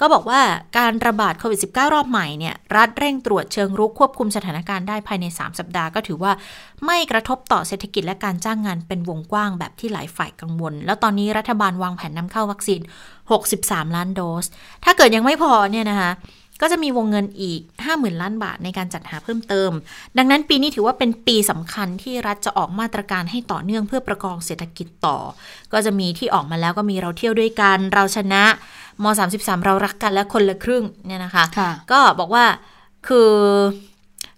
ก็บอกว่าการระบาดโควิด -19 รอบใหม่เนี่ยรัฐเร่งตรวจเชิงรุกควบคุมสถานการณ์ได้ภายใน 3 สัปดาห์ก็ถือว่าไม่กระทบต่อเศรษฐกิจและการจ้างงานเป็นวงกว้างแบบที่หลายฝ่ายกังวล แล้วตอนนี้รัฐบาลวางแผนนำเข้าวัคซีน 63 ล้านโดส ถ้าเกิดยังไม่พอเนี่ยนะคะ ก็จะมีวงเงินอีก 50,000 ล้านบาทในการจัดหาเพิ่มเติม ดังนั้นปีนี้ถือว่าเป็นปีสำคัญที่รัฐจะออกมาตรการให้ต่อเนื่องเพื่อประกองเศรษฐกิจต่อ ก็จะมีที่ออกมาแล้วก็มีเราเที่ยวด้วยกัน เราชนะม 33 เรารักกันและคนละครึ่งเนี่ยนะคะค่ะก็บอกว่าคือ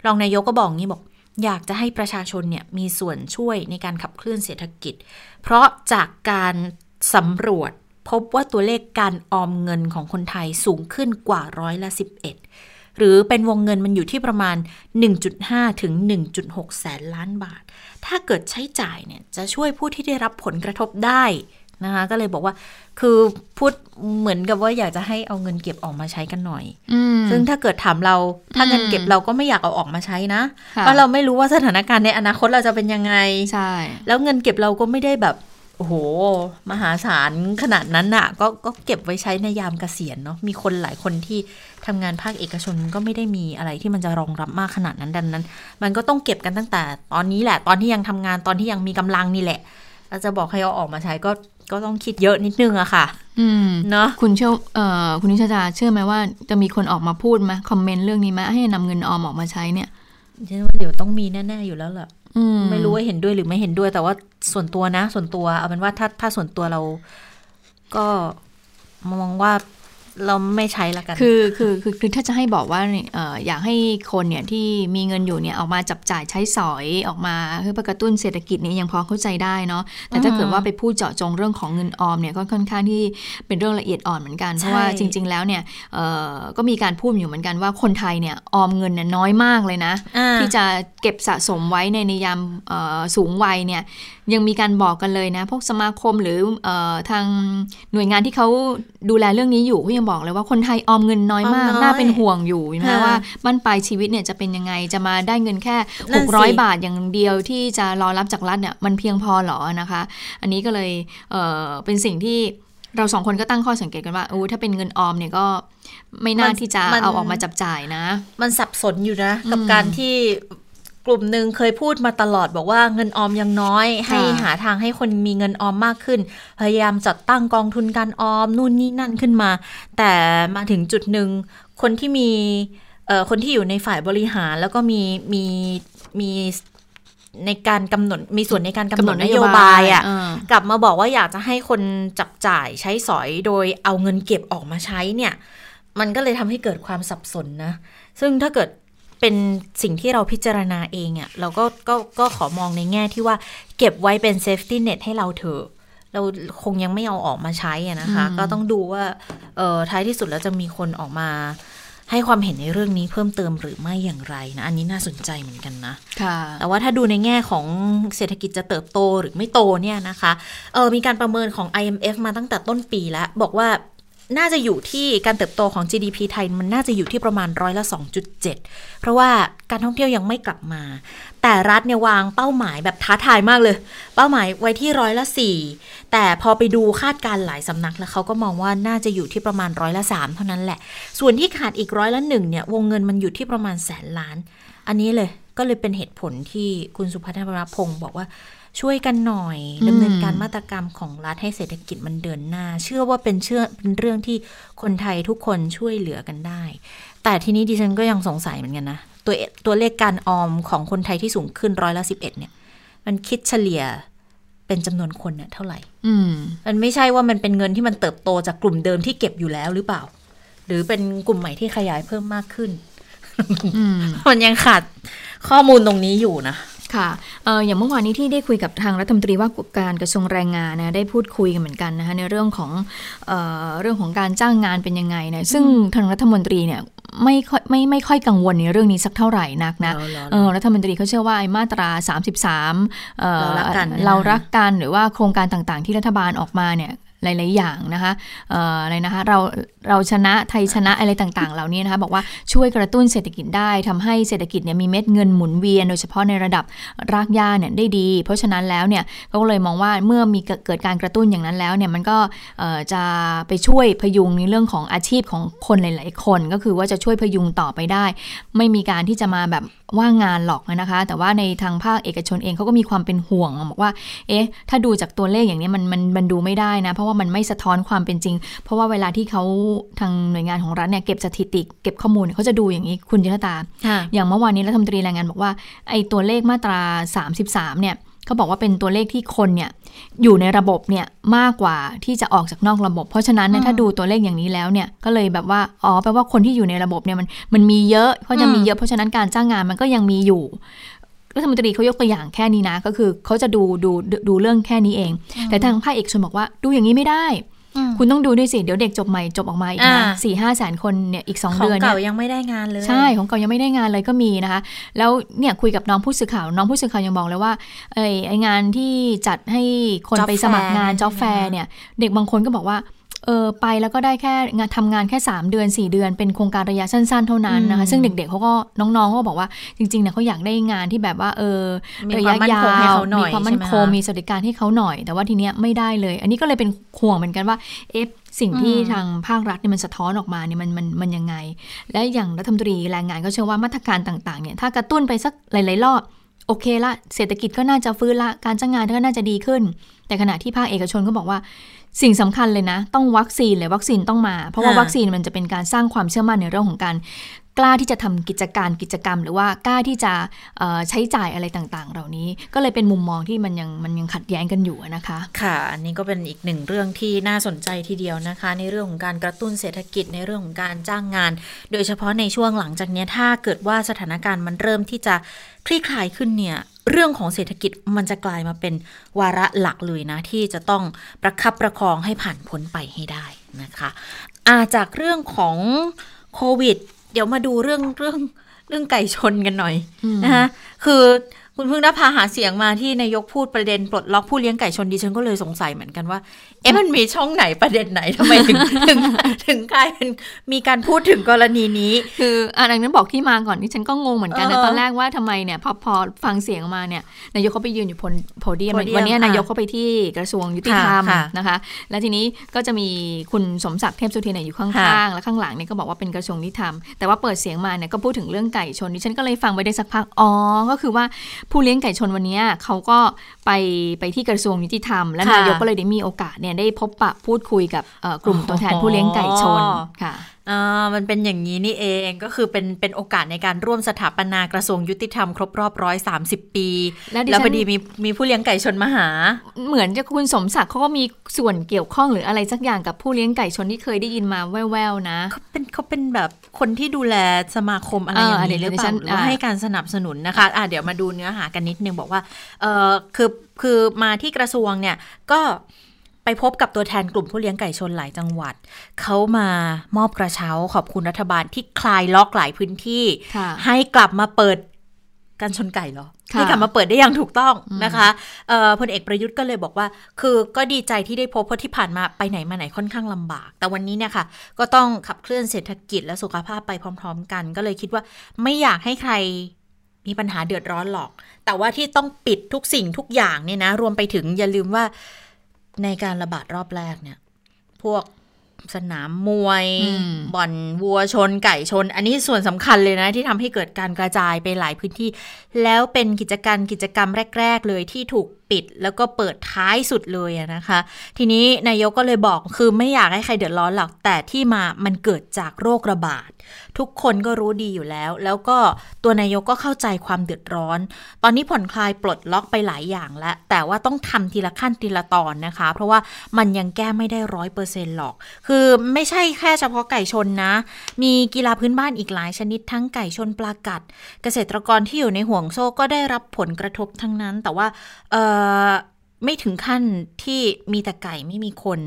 รองนายกก็บอกงี้บอกอยากจะให้ประชาชนเนี่ยมีส่วนช่วยในการขับเคลื่อนเศรษฐกิจ เพราะจากการสำรวจ พบว่าตัวเลขการออมเงินของคนไทยสูงขึ้นกว่าร้อยละ 11 หรือเป็นวงเงินมันอยู่ที่ประมาณ 1.5 ถึง 1.6 แสนล้านบาท ถ้าเกิดใช้จ่ายเนี่ยจะช่วยผู้ที่ได้รับผลกระทบได้นะคะก็เลยบอกว่าคือพูดเหมือนกับว่าอยากจะให้เอาเงินเก็บออกมาใช้กันหน่อยอืมซึ่งถ้าเกิดถามเราถ้าเงินเก็บอืมเราก็ไม่อยากเอาออกมาใช้นะค่ะเพราะเราไม่รู้ว่าสถานการณ์ในอนาคตเราจะเป็นยังไงใช่ แล้วเงินเก็บเราก็ไม่ได้แบบ โอ้โห มหาศาลขนาดนั้นน่ะ ก็ก็เก็บไว้ใช้ในยามเกษียณเนาะมีคนหลายคนที่ทำงานภาคเอกชนก็ไม่ได้มีอะไรที่มันจะรองรับมากขนาดนั้นดังนั้น มันก็ต้องเก็บกันตั้งแต่ตอนนี้แหละ ตอนที่ยังทำงานตอนที่ยังมีกำลังนี่แหละเราจะบอกให้เอาออกมาใช้ก็ก็ต้องคิดเยอะนิดนึงอะค่ะ อืมเนาะคุณเชื่อเอ่อคุณนิชาดาเชื่อไหมว่าจะมีคนออกมาพูดไหมคอมเมนต์เรื่องนี้ไหมให้นำเงินออมออกมาใช้เนี่ยฉันว่าเดี๋ยวต้องมีแน่ๆอยู่แล้วแหละอืม ไม่รู้ว่าเห็นด้วยหรือไม่เห็นด้วย แต่ว่าส่วนตัวนะ ส่วนตัวเอาเป็นว่าถ้าถ้าส่วนตัวเราก็มองว่า เราไม่ใช้ละกัน คือคือคือคือถ้าจะให้บอกว่าเนี่ยเอ่ออยากให้คนเนี่ยที่มีเงินอยู่เนี่ยออกมาจับจ่ายใช้สอยออกมาเพื่อกระตุ้นเศรษฐกิจเนี่ยยังพอเข้าใจได้เนาะแต่ถ้าเกิดว่าไปพูดเจาะจงเรื่องของเงินออมเนี่ยก็ค่อนข้างที่เป็นเรื่องละเอียดอ่อนเหมือนกันเพราะว่าจริง ๆ แล้วเนี่ยเอ่อก็มีการพูดอยู่เหมือนกันว่าคนไทยเนี่ยออมเงินเนี่ยน้อยมากเลยนะอ่าที่จะเก็บสะสมไว้ในในยามเอ่อสูงวัยเนี่ยยังมีการบอกกันเลยนะพวกสมาคมหรือเออทางหน่วยงานที่เขาดูแลเรื่องนี้อยู่เขายังบอกเลยว่าคนไทยออมเงินน้อยมากออมน้อยน่าเป็นห่วงอยู่นะค่ะว่าบ้านปลายชีวิตเนี่ยจะเป็นยังไงจะมาได้เงินแค่นั่นสิ600 บาทอย่างเดียวที่จะรอรับจากรัฐเนี่ยมันเพียงพอเหรอนะคะ อันนี้ก็เลยเออเป็นสิ่งที่เราสองคนก็ตั้งข้อสังเกตกันว่าโอ้ถ้าเป็นเงินออมเนี่ยก็ไม่น่าที่จะเอาออกมาจับจ่ายนะ มันสับสนอยู่นะ กับอืมการที่ กลุ่มหนึ่งเคยพูดมาตลอดบอกว่าเงินออมยังน้อย ให้หาทางให้คนมีเงินออมมากขึ้น พยายามจัดตั้งกองทุนการออมนู่นนี่นั่นขึ้นมา แต่มาถึงจุดหนึ่งคนที่มีเอ่อคนที่อยู่ในฝ่ายบริหารแล้วก็มีมีมีในการกำหนดมีส่วนในการกำหนดนโยบายอะเออกลับมาบอกว่าอยากจะให้คนจับจ่ายใช้สอยโดยเอาเงินเก็บออกมาใช้เนี่ย มันก็เลยทำให้เกิดความสับสนนะ ซึ่งถ้าเกิด เป็นสิ่งที่เราพิจารณาเองอะ่ะเราก็ก็ก็ขอมองในแง่ที่ว่าเก็บไว้เป็น safety net ให้เราเถอะเราคงยังไม่เอาออกมาใช้อะนะคะอืมก็ต้องดูว่าเออท้ายที่สุดแล้วจะมีคนออกมา ให้ความเห็นในเรื่องนี้เพิ่มเติมหรือไม่อย่างไรนะ อันนี้น่าสนใจเหมือนกันนะค่ะแต่ว่าถ้าดูในแง่ของเศรษฐกิจจะเติบโตหรือไม่โตเนี่ยนะคะเออมีการประเมินของ IMF มาตั้งแต่ต้นปีแล้ว บอกว่า น่าจะอยู่ที่การเติบโตของ GDP ไทยมันน่าจะอยู่ที่ประมาณร้อยละ 2.7 เพราะว่าการท่องเที่ยวยังไม่กลับมา แต่รัฐเนี่ยวางเป้าหมายแบบท้าทายมากเลย เป้าหมายไว้ที่ร้อยละ 4 แต่พอไปดูคาดการณ์หลายสำนักแล้วเขาก็มองว่าน่าจะอยู่ที่ประมาณร้อยละ 3 เท่านั้นแหละ ส่วนที่ขาดอีกร้อยละหนึ่งเนี่ยวงเงินมันอยู่ที่ประมาณแสนล้าน อันนี้เลยก็เลยเป็นเหตุผลที่คุณสุพัฒนพงศ์บอกว่า ช่วยกันหน่อยอืมดำเนินการมาตรกรรมของรัฐให้เศรษฐกิจมันเดินหน้า เชื่อว่าเป็นเชื่อเป็นเรื่องที่คนไทยทุกคนช่วยเหลือกันได้ แต่ทีนี้ดิฉันก็ยังสงสัยเหมือนกันนะตัวตัวเลขการออมของคนไทยที่สูงขึ้นร้อยละสิบเอ็ดเนี่ย มันคิดเฉลี่ยเป็นจำนวนคนเนี่ยเท่าไหร่ อืม มันไม่ใช่ว่ามันเป็นเงินที่มันเติบโตจากกลุ่มเดิมที่เก็บอยู่แล้วหรือเปล่า หรือเป็นกลุ่มใหม่ที่ขยายเพิ่มมากขึ้นอืมมันยังขาดข้อมูลตรงนี้อยู่นะ ค่ะเอออย่างเมื่อวานนี้ที่ได้คุยกับทางรัฐมนตรีว่าการกระทรวงแรงงานนะได้พูดคุยกันเหมือนกันนะคะในเรื่องของเออเรื่องของการจ้างงานเป็นยังไงนะซึ่งทางรัฐมนตรีเนี่ยไม่ค่อยไม่ไม่ค่อยกังวลในเรื่องนี้สักเท่าไหร่นักนะเหรอเหรอเออรัฐมนตรีเขาเชื่อว่าไอ้มาตรา 33เอ่อเรารักกันเนี่ยนะเรารักกันหรือว่าโครงการต่างๆ ที่รัฐบาลออกมาเนี่ย หลาย ๆ อย่างนะคะเอออะไรนะคะเราเราชนะไทยชนะอะไรต่าง ๆ เหล่านี้นะคะบอกว่าช่วยกระตุ้นเศรษฐกิจได้ทำให้เศรษฐกิจเนี่ยมีเม็ดเงินหมุนเวียน โดยเฉพาะในระดับรากหญ้าเนี่ยได้ดี เพราะฉะนั้นแล้วเนี่ยก็เลยมองว่าเมื่อมีเกิดเกิดการกระตุ้นอย่างนั้นแล้วเนี่ยมันก็เอ่อจะไปช่วยพยุงในเรื่องของอาชีพของคนหลาย ๆ คน ก็คือว่าจะช่วยพยุงต่อไปได้ ไม่มีการที่จะมาแบบ ว่างงานหรอกนะคะ แต่ว่าในทางภาคเอกชนเองเขาก็มีความเป็นห่วงบอกว่า เอ๊ะ ถ้าดูจากตัวเลขอย่างนี้มันมันมันดูไม่ได้นะ เพราะว่ามันไม่สะท้อนความเป็นจริง เพราะว่าเวลาที่เขาทางหน่วยงานของรัฐเนี่ยเก็บสถิติ เก็บข้อมูลเขาจะดูอย่างนี้คุณจิตตาค่ะอย่างเมื่อวานนี้รัฐมนตรีแรงงานบอกว่าไอ้ตัวเลขมาตรา 33เนี่ย เขาบอกว่าเป็นตัวเลขที่คนเนี่ยอยู่ในระบบเนี่ยมากกว่าที่จะออกจากนอกระบบ เพราะฉะนั้นเนี่ยอืมถ้าดูตัวเลขอย่างนี้แล้วเนี่ยก็เลยแบบว่าอ๋อแปลว่าคนที่อยู่ในระบบเนี่ยมันมันมีเยอะเพราะจะมีอืมเยอะเพราะฉะนั้นการจ้างงานมันก็ยังมีอยู่รัฐมนตรีเขายกตัวอย่างแค่นี้นะ ก็คือเขาจะดูดูดูดูเรื่องแค่นี้เอง แต่ทางภาคเอกชนบอกว่าดูอย่างนี้ไม่ได้ คุณต้องดูด้วยสิ เดี๋ยวเด็กจบใหม่จบออกมาอีกนะอ่าสี่ห้าแสนคนเนี่ยอีกสองของเดือนเนี่เก่ายยังไม่ได้งานเลย ใช่ ของเก่ายังไม่ได้งานเลยก็มีนะคะ แล้วเนี่ยคุยกับน้องผู้สื่อข่าว น้องผู้สื่อข่าวยังบอกเลยว่าไอ้ไองานที่จัดให้คน Job ไปสมัครงาน fair จ็อบแฟร์เนี่ย เด็กบางคนก็บอกว่า เเออไปแล้วก็ได้แค่งานทำงานแค่ 3 เดือน 4 เดือน เป็นโครงการระยะสั้นๆ เท่านั้นนะคะ ซึ่งเด็กๆเขาก็น้องๆเขาก็บอกว่าจริงๆเนี่ยเขาอยากได้งานที่แบบว่าเออมีระควายะมมั่นยาคงให้วเขาหน่มีอยความมั่นใช่ไหมคงคะมีสวัสดิการให้เขาหน่อย แต่ว่าทีเนี้ยไม่ได้เลย อันนี้ก็เลยเป็นห่วงเหมือนกันว่าเอ๊ะสิ่งที่อืมทางภาครัฐเนี่ยมันสะท้อนออกมาเนี่ยมันมันมันยังไง และอย่างรัฐมนตรีแรงงานก็เชื่อว่ามาตรการต่างๆเนี่ยถ้ากระตุ้นไปสักหลายๆรอบโอเคละเศรษฐกิจก็น่าจะฟื้นละการจ้างงานก็น่าจะดีขึ้น แต่ขณะที่ภาคเอกชนก็บอกว่า สิ่งสำคัญเลยนะ ต้องวัคซีนเลยวัคซีนต้องมา เพราะว่าวัคซีนมันจะเป็นการสร้างความเชื่อมั่นในเรื่องของการกล้าที่จะทำกิจการกิจกรรม หรือว่ากล้าที่จะใช้จ่ายอะไรต่างๆ เหล่านี้ ก็เลยเป็นมุมมองที่มันยังมันยังขัดแย้งกันอยู่นะคะ ค่ะ อันนี้ก็เป็นอีกหนึ่งเรื่องที่น่าสนใจทีเดียวนะคะ ในเรื่องของการกระตุ้นเศรษฐกิจในเรื่องของการจ้างงาน โดยเฉพาะในช่วงหลังจากนี้ถ้าเกิดว่าสถานการณ์มันเริ่มที่จะคลี่คลายขึ้นเนี่ย เรื่องของเศรษฐกิจมันจะกลายมาเป็นวาระหลักเลยนะ ที่จะต้องประคับประคองให้ผ่านพ้นไปให้ได้นะคะอาจากเรื่องของโควิด เดี๋ยวมาดูเรื่องเรื่องเรื่องไก่ชนกันหน่อยนะคะคือคุณพึ่งได้พาหาเสียงมาที่นายกพูดประเด็นปลดล็อกผู้เลี้ยงไก่ชนดิฉันก็เลยสงสัยเหมือนกันว่าเอ๊ะมันมีช่องไหนประเด็นไหนทำไมถึงถึงถึงกลายเป็นมีการพูดถึงกรณีนี้ คืออันนั้นบอกที่มาก่อนที่ฉันก็งงเหมือนกันเอนะอตอนแรกว่าทำไมเนี่ยพอพอฟังเสียงมาเนี่ยนายกเขาไปยืนอยู่บนโพเดียมโพเดียมวันนี้ค่ะนายกเขาไปที่กระทรวงยุติธรรมค่ะค่ะนะคะ แล้วทีนี้ก็จะมีคุณสมศักดิ์เทพสุทินเนยอยู่ข้ค่ะางๆแล้วข้างหลังเนี่ยก็บอกว่าเป็นกระทรวงยุติธรรมแต่ว่าเปิดเสียงมาเนี่ยก็พูดถึงเรื่องไก่ชนดิฉันก็เลยฟังไปได้สักพักอ๋อก็คือว่าผู้เลี้ยงไก่ชนวันเนี้ยเขาก็ไปไปที่กระทรวงยุติธรรม และค่ะนายกก็เลยได้มีโอกาสเนี่ยได้พบปะพูดคุยกับเอ่อกลุ่มตัวแทนผู้เลี้ยงไก่ชนอ๋อค่ะอ่ามันเป็นอย่างนี้นี่เองก็คือเป็นเป็นโอกาสในการร่วมสถาปนากระทรวงยุติธรรมครบรอบร้อยสามสิบปีและดิฉันแล้วพอดีมีมีผู้เลี้ยงไก่ชนมาหา เหมือนจะคุณสมศักดิ์เขาก็มีส่วนเกี่ยวข้องหรืออะไรสักอย่างกับผู้เลี้ยงไก่ชนที่เคยได้ยินมาแว่วๆนะเขาเป็นเขาเป็นแบบคนที่ดูแลสมาคมอะไรเอออย่างนี้หรือเปเดี๋ยวดิฉัล่านหรือว่าอ่าให้การสนับสนุนนะคะอะเดี๋ยวมาดูเนื้อหากันนิดนึงบอกว่าเออคือคือมาที่กระทรวงเนี่ยก็ ไปพบกับตัวแทนกลุ่มผู้เลี้ยงไก่ชนหลายจังหวัด เขามามอบกระเช้าขอบคุณรัฐบาลที่คลายล็อกหลายพื้นที่ค่ะให้กลับมาเปิดการชนไก่เหรอค่ะให้กลับมาเปิดได้อย่างถูกต้องนะคะเอ่อพลเอกประยุทธ์ก็เลยบอกว่า คือก็ดีใจที่ได้พบเพราะที่ผ่านมาไปไหนมาไหนค่อนข้างลำบาก แต่วันนี้เนี่ยค่ะ ก็ต้องขับเคลื่อนเศรษฐกิจและสุขภาพไปพร้อม ๆ กัน ก็เลยคิดว่าไม่อยากให้ใครมีปัญหาเดือดร้อนหรอก แต่ว่าที่ต้องปิดทุกสิ่งทุกอย่างเนี่ยนะ รวมไปถึงอย่าลืมว่า ในการระบาดรอบแรกเนี่ย พวกสนามมวยอืมบ่อนวัวชนไก่ชน อันนี้ส่วนสำคัญเลยนะ ที่ทำให้เกิดการกระจายไปหลายพื้นที่ แล้วเป็นกิจการกิจกรรมแรก ๆ เลยที่ถูกปิด แล้วก็เปิดท้ายสุดเลยอะนะคะ ทีนี้นายกก็เลยบอกคือไม่อยากให้ใครเดือดร้อนหรอกแต่ที่มามันเกิดจากโรคระบาด ทุกคนก็รู้ดีอยู่แล้ว แล้วก็ตัวนายกก็เข้าใจความเดือดร้อน ตอนนี้ผ่อนคลายปลดล็อกไปหลายอย่างแล้ว แต่ว่าต้องทำทีละขั้นทีละตอนนะคะ เพราะว่ามันยังแก้ไม่ได้ร้อยเปอร์เซ็นต์หรอก คือไม่ใช่แค่เฉพาะไก่ชนนะ มีกีฬาพื้นบ้านอีกหลายชนิดทั้งไก่ชนปลากัด เกษตรกรที่อยู่ในห่วงโซ่ก็ได้รับผลกระทบทั้งนั้น แต่ว่าไม่ถึงขั้นที่มีแต่ไก่ไม่มีคน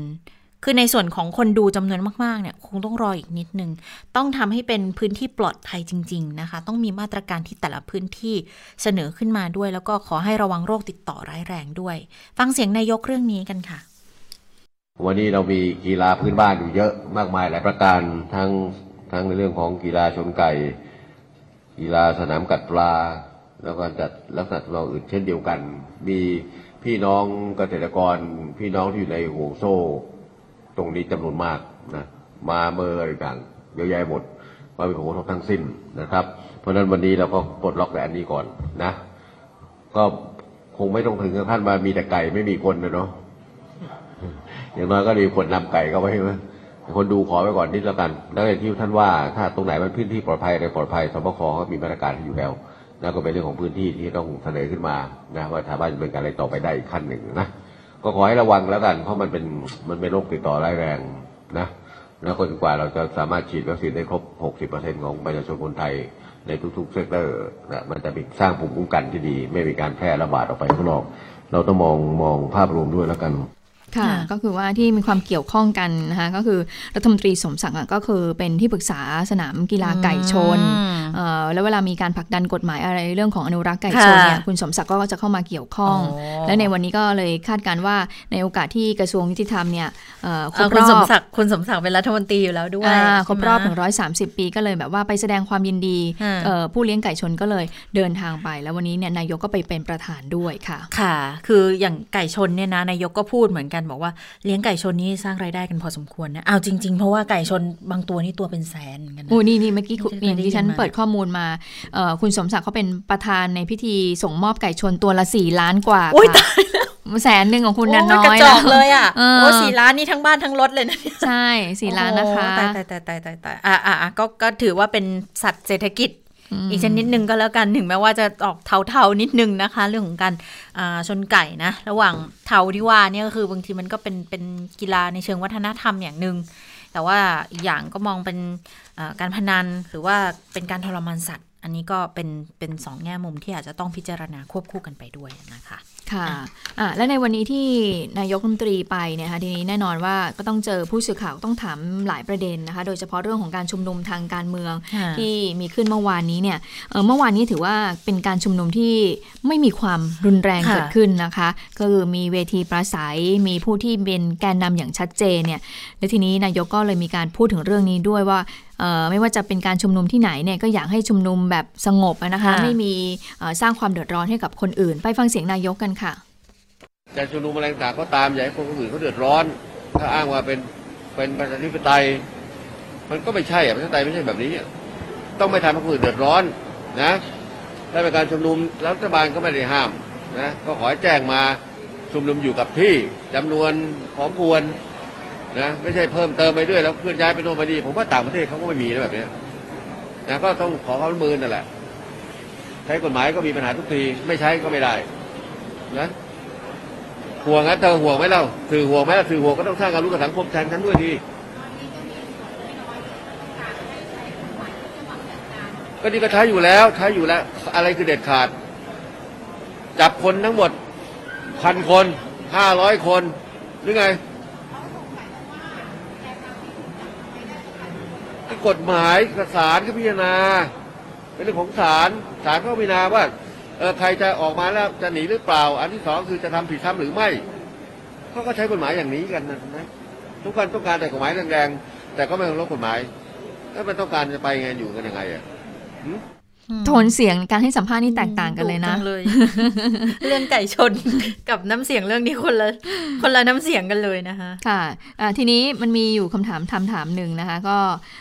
คือในส่วนของคนดูจำนวนมาก ๆ เนี่ย คงต้องรออีกนิดนึง ต้องทำให้เป็นพื้นที่ปลอดภัยจริง ๆ นะคะ ต้องมีมาตรการที่แต่ละพื้นที่เสนอขึ้นมาด้วย แล้วก็ขอให้ระวังโรคติดต่อร้ายแรงด้วย ฟังเสียงนายกเรื่องนี้กันค่ะ วันนี้เรามีกีฬาพื้นบ้านอยู่เยอะมากมายหลายประการทั้งทั้งในเรื่องของกีฬาชนไก่ กีฬาสนามกัดปลา แล้วก็จัดลักษณะเราอื่นเช่นเดียวกัน มีพี่น้องเกษตรกร พี่น้องที่อยู่ในห่วงโซ่ รงนี้จำนวนมากนะมาเมื่ออะไรต่างเยอะแยะหมดมาเป็นผลกระทบทั้งสิ้นนะครับ เพราะฉะนั้นวันนี้เราก็ปลดล็อกแต่อันนี้ก่อนนะ ก็คงไม่ต้องถึงขั้นมามีแต่ไก่ไม่มีคนนะเนาะอย่างน้อยก็มีคนนำไก่เข้าไปใช่ไหมคนดูขอไปก่อนนิดแล้วกัน แล้วอย่างที่ท่านว่า ถ้าตรงไหนมันพื้นที่ปลอดภัยอะไรปลอดภัยศบคเขามีมาตรการอยู่แล้วแล้วก็เป็นเรื่องของพื้นที่ที่ต้องเสนอขึ้นมานะว่าสามารถจะเป็นการอะไรต่อไปได้อีกขั้นหนึ่งนะ ก็ขอให้ระวังแล้วกัน เพราะมันเป็นมันเป็นโรคติดต่อร้ายแรงนะแล้วคนกว่าเราจะสามารถฉีดวัคซีนได้ครบ 60%ของประชาชนคนไทยในทุกๆ sector นะมันจะมีสร้างภูมิคุ้มกันที่ดี ไม่มีการแพร่ระบาดออกไปข้างนอก เราต้องมองมองภาพรวมด้วยแล้วกัน ค่ะค่ะก็คือว่าที่มีความเกี่ยวข้องกันนะคะก็คือรัฐมนตรีสมศักดิ์อะก็คือเป็นที่ปรึกษาสนามกีฬาไก่ชนอืมเอ่อแล้วเวลามีการผลักดันกฎหมายอะไรเรื่องของอนุรักษ์ไก่ชนเนี่ยค่ะคุณสมศักดิ์ก็จะเข้ามาเกี่ยวข้องอ๋อและในวันนี้ก็เลยคาดการณ์ว่าในโอกาสที่กระทรวงยุติธรรมเนี่ยเอ่อครเอาบคุรณอสมบศักดิ์คุณสมศักดิ์เป็นรัฐมนตรีอยู่แล้วด้วยอ่าครบรอบใช่ไหม130 ปีก็เลยแบบว่าไปแสดงความยินดีอ่าเอ่อผู้เลี้ยงไก่ชนก็เลยเดินทางไป แล้ววันนี้เนี่ยนายกก็ไปเป็นประธานด้วยค่ะ ค่ะ คืออย่างไก่ชนเนี่ยนะนายกก็พูดเหมือนกันบอกว่าเลี้ยงไก่ชนนี่สร้างรายได้กันพอสมควรนะเอาจริง ๆ เพราะว่าไก่ชนบางตัวนี่ตัวเป็นแสนเหมือนกันนะโอ้นี่นี่เมื่อกี้คุณไม่อย่างได้ที่ฉันยินมาเปิดข้อมูลมาเอ่อคุณสมศักดิ์เขาเป็นประธานในพิธีส่งมอบไก่ชนตัวละสี่ล้านกว่าโอ้ยค่ะแสนหนึ่งของคุณน่ะโน้อยกระจอกเลยอะเออโอ้สี่ล้านนี่ทั้งบ้านทั้งรถเลยนะใช่สี่ล้านนะคะโอ้ตายตายตายตายตายอะอะอะก็ก็ถือว่าเป็นสัตว์เศรษฐกิจ อีกชนิดหนึ่งก็แล้วกัน ถึงแม้ว่าจะออกเทาๆนิดนึงนะคะ เรื่องของการชนไก่นะ ระหว่างเทาที่ว่าเนี่ยก็คือบางทีมันก็เป็นเป็นกีฬาในเชิงวัฒนธรรมอย่างหนึ่งแต่ว่าอีกอย่างก็มองเป็นการพนันหรือว่าเป็นการทรมานสัตว์ อันนี้ก็เป็นเป็นสองแง่มุมที่อาจจะต้องพิจารณาควบคู่กันไปด้วยนะคะ ค่ะอะและในวันนี้ที่นายกรัฐมนตรีไปเนี่ยนะคะทีนี้แน่นอนว่าก็ต้องเจอผู้สื่อข่าวต้องถามหลายประเด็นนะคะ โดยเฉพาะเรื่องของการชุมนุมทางการเมืองค่ะที่มีขึ้นเมื่อวานนี้เนี่ยเอ่อเมื่อวานนี้ถือว่าเป็นการชุมนุมที่ไม่มีความรุนแรงค่ะเกิดขึ้นนะคะก็คือมีเวทีปราศัยมีผู้ที่เป็นแกนนำอย่างชัดเจนเนี่ยและทีนี้นายกก็เลยมีการพูดถึงเรื่องนี้ด้วยว่าเอ่อไม่ว่าจะเป็นการชุมนุมที่ไหนเนี่ยก็อยากให้ชุมนุมแบบสงบอะนะคะค่ะไม่มีเอ่อสร้างความเดือดร้อนให้กับคนอื่น ไปฟังเสียงนายกกันค่ะการชุมนุมอะไรต่างก็ตามอย่าให้คนอื่นเขาเดือดร้อน ถ้าอ้างว่าเป็นเป็นประชาธิปไตย มันก็ไม่ใช่อะประชาธิปไตยไม่ใช่แบบนี้ ต้องไม่ทำให้คนอื่นเดือดร้อนนะถ้าเป็นการชุมนุมรัฐบาลก็ไม่ได้ห้ามนะก็ขอให้แจ้งมาชุมนุมอยู่กับที่จำนวนของควรนะไม่ใช่เพิ่มเติมไปด้วยแล้วเคลื่อนย้ายไปโน่นไปนี่ผมว่าต่างประเทศเขาก็ไม่มีนะแบบนี้นะก็ต้องขอความร่วมมือนั่นแหละใช้กฎหมายก็มีปัญหาทุกทีไม่ใช้ก็ไม่ได้ นะห่วงั้นเธอห่วงไหมเล่าสื่อห่วงไหมล่ะสื่อห่วงก็ต้องสร้างการรู้กับสังคมแทนฉันด้วยดี ก็นี่ก็ใช้อยู่แล้วใช้อยู่แล้ว อะไรคือเด็ดขาด จับคนทั้งหมดพันคนห้าร้อยคนหรือไงกฎหมายศาลก็พิจารณาเป็นเรื่องของศาลศาลก็พิจารณาว่า ออใครจะออกมาแล้วจะหนีหรือเปล่า อันที่สองคือจะทำผิดซ้ำหรือไม่เขาก็ใช้กฎหมายอย่างนี้กันนะทุกคนต้องการแต่กฎหมายแรงๆแต่ก็ไม่เคารพกฎหมาย แล้วมันต้องการจะไปไงอยู่กันยังไงอะ โทนเสียงการให้สัมภาษณ์นี่แตกต่างกันเลยนะดุจังเลย เรื่องไก่ชนกับน้ำเสียงเรื่องนี้คนละคนละน้ำเสียงกันเลยนะคะ ค่ะอ่าทีนี้มันมีอยู่คำถามถามถามหนึ่งนะคะ ก็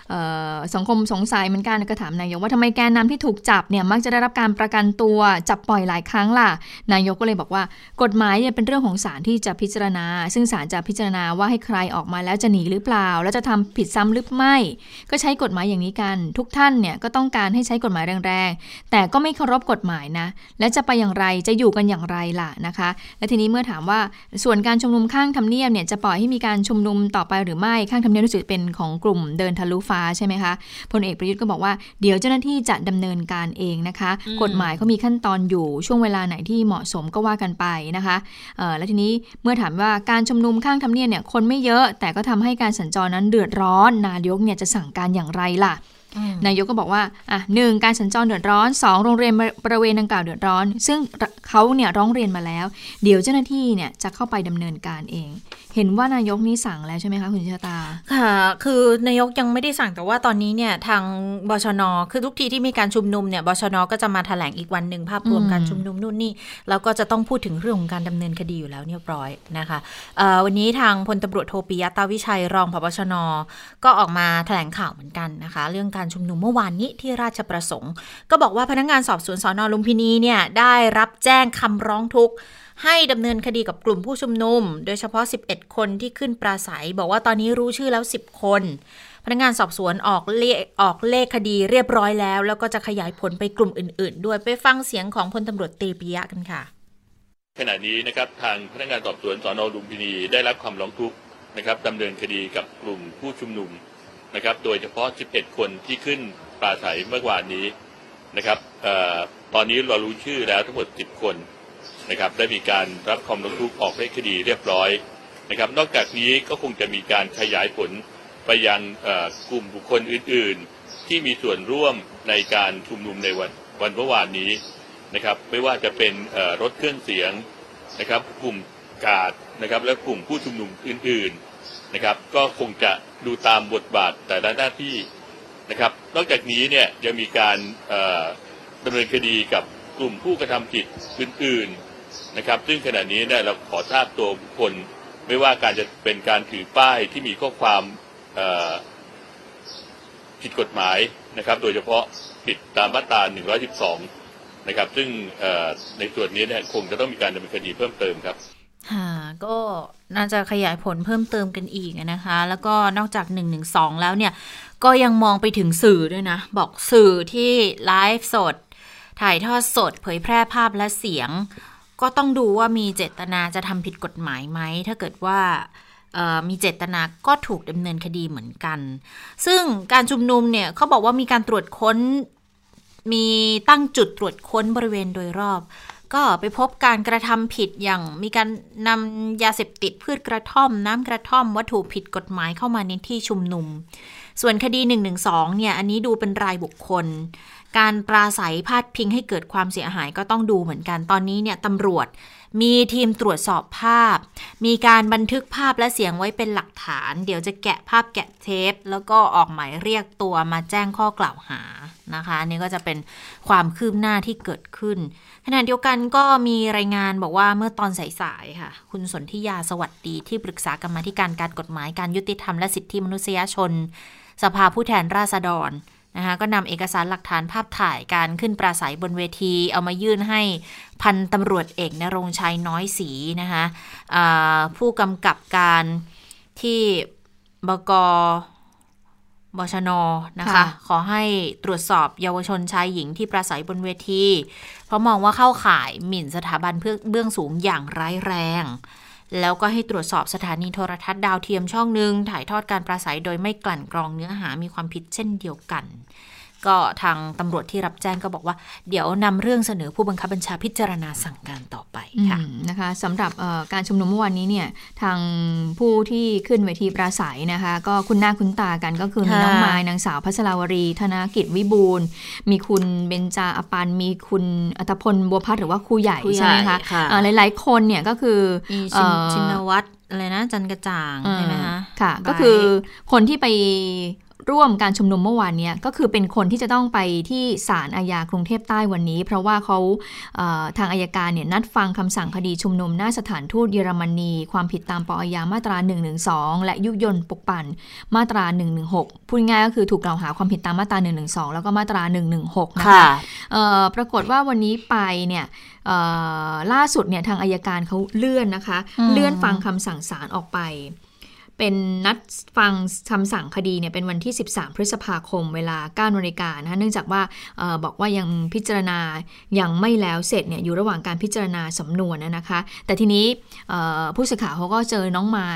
เอ่อสังคมสงสัยเหมือนกันก็ถามนายกว่าทำไมแกนนำที่ถูกจับเนี่ยมักจะได้รับการประกันตัวจับปล่อยหลายครั้งล่ะ นายกก็เลยบอกว่ากฎหมายเนี่ยเป็นเรื่องของศาลที่จะพิจารณา ซึ่งศาลจะพิจารณาว่าให้ใครออกมาแล้วจะหนีหรือเปล่า แล้วจะทำผิดซ้ำหรือไม่ ก็ใช้กฎหมายอย่างนี้กัน ทุกท่านเนี่ยก็ต้องการให้ใช้กฎหมายแรงๆแต่ก็ไม่เคารพกฎหมายนะ และจะไปอย่างไรจะอยู่กันอย่างไรล่ะนะคะ และทีนี้เมื่อถามว่าส่วนการชุมนุมข้างทำเนียบเนี่ยจะปล่อยให้มีการชุมนุมต่อไปหรือไม่ข้างทำเนียบรู้สึกเป็นของกลุ่มเดินทะลุฟ้าใช่ไหมคะพลเอกประยุทธ์ก็บอกว่าเดี๋ยวเจ้าหน้าที่จะดำเนินการเองนะคะ กฎหมายเขามีขั้นตอนอยู่ช่วงเวลาไหนที่เหมาะสมก็ว่ากันไปนะคะและทีนี้เมื่อถามว่าการชุมนุมข้างทำเนียบเนี่ยคนไม่เยอะ แต่ก็ทำให้การสัญจรนั้นเดือดร้อนนายกเนี่ยจะสั่งการอย่างไรล่ะ นายกก็บอกว่าอะหนึ่งการสัญจรเดือดร้อนสองโรงเรียนบริเวณดังกล่าวเดือดร้อน ซึ่งเขาเนี่ยร้องเรียนมาแล้ว เดี๋ยวเจ้าหน้าที่เนี่ยจะเข้าไปดำเนินการเอง เห็นว่านายกนี่สั่งแล้วใช่ไหมคะคุณชะตา ค่ะ คือนายกยังไม่ได้สั่งแต่ว่าตอนนี้เนี่ยทางบชน คือทุกทีที่มีการชุมนุมเนี่ยบชน ก็จะมาแถลงอีกวันหนึ่งภาพรวมอืมการชุมนุมนู่นนี่แล้วก็จะต้องพูดถึงเรื่องของการดำเนินคดีอยู่แล้วเรียบร้อยนะคะเอ่อวันนี้ทางพลตำรวจโทปิยะตาวิชัยรองพบชน ก็ออกมาแถลงข่าวเหมือนกันนะคะ เรื่องการชุมนุมเมื่อวานนี้ที่ราชประสงค์ ก็บอกว่าพนักงานสอบสวนสอนอลุมพินีเนี่ยได้รับแจ้งคำร้องทุกข์ให้ดำเนินคดีกับกลุ่มผู้ชุมนุม โดยเฉพาะ 11 คนที่ขึ้นปราศัย บอกว่าตอนนี้รู้ชื่อแล้ว 10 คน พนักงานสอบสวนออกเลขออกเลขคดีเรียบร้อยแล้ว แล้วก็จะขยายผลไปกลุ่มอื่น ๆ ด้วยไปฟังเสียงของพลตำรวจตีปิยะกันค่ะ ขณะนี้นะครับทางพนักงานสอบสวนสอนอลุมพินีได้รับคำร้องทุกข์นะครับดำเนินคดีกับกลุ่มผู้ชุมนุม นะครับ โดยเฉพาะ 11 คนที่ขึ้นปราศัยเมื่อวานนี้นะครับออตอนนี้เรารู้ชื่อแล้วทั้งหมด 10 คนนะครับ ได้มีการรับคำร้องทุกข์ออกเลขคดีเรียบร้อยนะครับ นอกจากนี้ก็คงจะมีการขยายผลไปยังกลุ่มบุคคลอื่น ๆ ที่มีส่วนร่วมในการชุมนุมในวันวันเมื่อวานนี้นะครับ ไม่ว่าจะเป็นรถเครื่องเสียงนะครับ กลุ่มกาดนะครับ และกลุ่มผู้ชุมนุมอื่น ๆนะครับ ก็คงจะ ดูตามบทบาทแต่ละหน้าที่นะครับ นอกจากนี้เนี่ยยังมีการดำเนินคดีกับกลุ่มผู้กระทำผิดอื่นๆนะครับ ซึ่งขณะนี้เนี่ยเราขอทราบตัวบุคคลไม่ว่าการจะเป็นการถือป้ายที่มีข้อความผิดกฎหมายนะครับ โดยเฉพาะผิดตามมาตรา 112 นะครับ ซึ่งในส่วนนี้เนี่ยคงจะต้องมีการดำเนินคดีเพิ่มเติมครับ ค่ะก็น่าจะขยายผลเพิ่มเติมกันอีกนะคะ แล้วก็นอกจาก 1 1 2 แล้วเนี่ย ก็ยังมองไปถึงสื่อด้วยนะ บอกสื่อที่ไลฟ์สด ถ่ายทอดสด เผยแพร่ภาพและเสียง ก็ต้องดูว่ามีเจตนาจะทำผิดกฎหมายไหม ถ้าเกิดว่ามีเจตนาก็ถูกดำเนินคดีเหมือนกัน ซึ่งการชุมนุมเนี่ยเขาบอกว่ามีการตรวจค้น มีตั้งจุดตรวจค้นบริเวณโดยรอบ ก็ไปพบการกระทำผิดอย่างมีการนำยาเสพติดพืชกระท่อม น้ำกระท่อม วัตถุผิดกฎหมายเข้ามาในที่ชุมนุม ส่วนคดี 112 เนี่ย อันนี้ดูเป็นรายบุคคล การปราศัยพาดพิงให้เกิดความเสียหายก็ต้องดูเหมือนกัน ตอนนี้เนี่ยตำรวจ มีทีมตรวจสอบภาพ มีการบันทึกภาพและเสียงไว้เป็นหลักฐาน เดี๋ยวจะแกะภาพแกะเทป แล้วก็ออกหมายเรียกตัวมาแจ้งข้อกล่าวหานะคะอันนี่ก็จะเป็นความคืบหน้าที่เกิดขึ้นขณะเดียวกันก็มีรายงานบอกว่าเมื่อตอนสายๆค่ะ คุณสนธิยาสวัสดีที่ปรึกษากรรมธิการการกฎหมายการยุติธรรมและสิทธิมนุษยชน สภาผู้แทนราษฎร นะคะก็นำเอกสารหลักฐานภาพถ่ายการขึ้นปราศัยบนเวที เอามายื่นให้พันตำรวจเอกนรงชัยน้อยศรีนะคะอ่าผู้กำกับการที่บกบชนนะคะค่ะขอให้ตรวจสอบเยาวชนชายหญิงที่ปราศัยบนเวที เพราะมองว่าเข้าข่ายหมิ่นสถาบันเพื่อเบื้องสูงอย่างร้ายแรง แล้วก็ให้ตรวจสอบสถานีโทรทัศน์ดาวเทียมช่องหนึ่งถ่ายทอดการประสัยโดยไม่กลั่นกรองเนื้อหามีความผิดเช่นเดียวกัน ก็ทางตำรวจที่รับแจ้งก็บอกว่า เดี๋ยวนำเรื่องเสนอผู้บังคับบัญชาพิจารณาสั่งการต่อไปค่ะอืมนะคะสำหรับเอ่อการชุมนุมเมื่อวานนี้เนี่ยทางผู้ที่ขึ้นเวทีปราศัยนะคะ ก็คุณหน้าคุณตากันก็คือมีค่ะน้องไม้นางสาวพัชราวรี ธนกิจวิบูลย์มีคุณเบญจาอปันมีคุณอัตพลบัวพัฒน์หรือว่าครูใหญ่ครูใหญ่ใช่ไหมคะค่ะอ่าหลายๆคนเนี่ยก็คือมีเอ่ชินอชินวัตรอะไรนะจันกระจ่างใช่ไหมคะค่ะไบร์ทก็คือคนที่ไป ร่วมการชุมนุมเมื่อวานเนี้ยก็คือเป็นคนที่จะต้องไปที่ศาลอาญากรุงเทพใต้วันนี้ เพราะว่าเขาเอ่อทางอายการเนี่ยนัดฟังคำสั่งคดีชุมนุมหน้าสถานทูตเยอรมนี ความผิดตามปอายามาตรา 112 และยุยงปลุกปั่นมาตรา 116 พูดง่ายๆก็คือถูกกล่าวหาความผิดตามมาตรา 112 แล้วก็มาตรา 116 นะคะค่ะเอ่อปรากฏว่าวันนี้ไปเนี่ยเอ่อล่าสุดเนี่ยทางอายการเขาเลื่อนนะคะอืมเลื่อนฟังคำสั่งศาลออกไป เป็นนัดฟังคำสั่งคดีเนี่ยเป็นวันที่ 13 พฤษภาคมเวลา9นาฬิกานะคะเนื่องจากว่าออบอกว่ายังพิจารณายังไม่แล้วเสร็จเนี่ยอยู่ระหว่างการพิจารณาสำนวนนะคะ แต่ทีนี้ผู้สื่อข่าวเขาก็เจอน้องไม้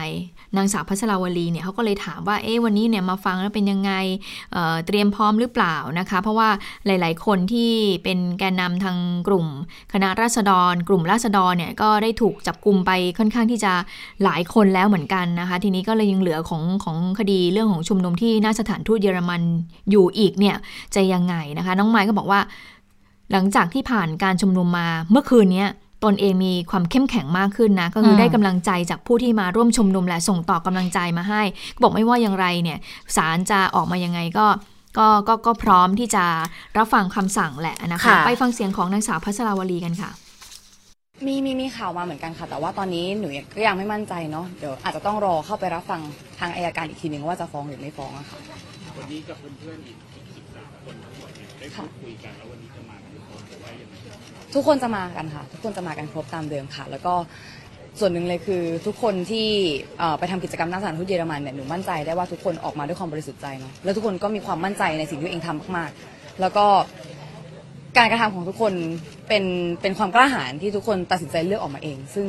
นางสาวพัชราวลีเนี่ยเขาก็เลยถามว่าเอ๊ะวันนี้เนี่ยมาฟังแล้วเป็นยังไงเเตรียมพร้อมหรือเปล่านะคะ เพราะว่าหลาย ๆ คนที่เป็นแกนนำทางกลุ่ม คณะราษฎร กลุ่มราษฎรเนี่ยก็ได้ถูกจับกลุ่มไปค่อนข้างที่จะหลายคนแล้วเหมือนกันนะคะ ทีนี้ก็เลยยังเหลือของของคดีเรื่องของชุมนุมที่หน้าสถานทูตเยอรมันอยู่อีกเนี่ยจะยังไงนะคะ น้องไม้ก็บอกว่า หลังจากที่ผ่านการชุมนุมมาเมื่อคืนเนี้ย ตนเองมีความเข้มแข็งมากขึ้นนะ ก็คืออมได้กำลังใจจากผู้ที่มาร่วมชุมนุมและส่งต่อกำลังใจมาให้ก็บอกไม่ว่าอย่างไรเนี่ยศาลจะออกมายังไงก็ก็ก็ก็พร้อมที่จะรับฟังคำสั่งแหละนะคะค่ะไปฟังเสียงของนางสาวพัชราวลีกันค่ะ มีมีมีข่าวมาเหมือนกันค่ะ แต่ว่าตอนนี้หนูก็ยังไม่มั่นใจเนาะเดี๋ยวอาจจะต้องรอเข้าไปรับฟังทางอายการอีกทีหนึ่งว่าจะฟ้องหรือไม่ฟ้องอะค่ะวันนี้กับเพื่อนๆอีก คุยกันแล้ววันนี้จะทุกคนจะมากันค่ะ ทุกคนจะมากันครบตามเดิมค่ะ แล้วก็ส่วนหนึ่งเลยคือทุกคนที่ไปทำกิจกรรมหน้าสถานทูตเยอรมันเนี่ยหนูมั่นใจได้ว่าทุกคนออกมาด้วยความบริสุทธิ์ใจเนาะแล้วทุกคนก็มีความมั่นใจในสิ่งที่ตัวเองทำมากๆ แล้วก็การกระทำของทุกคนเป็นเป็นความกล้าหาญที่ทุกคนตัดสินใจเลือกออกมาเอง ซึ่ง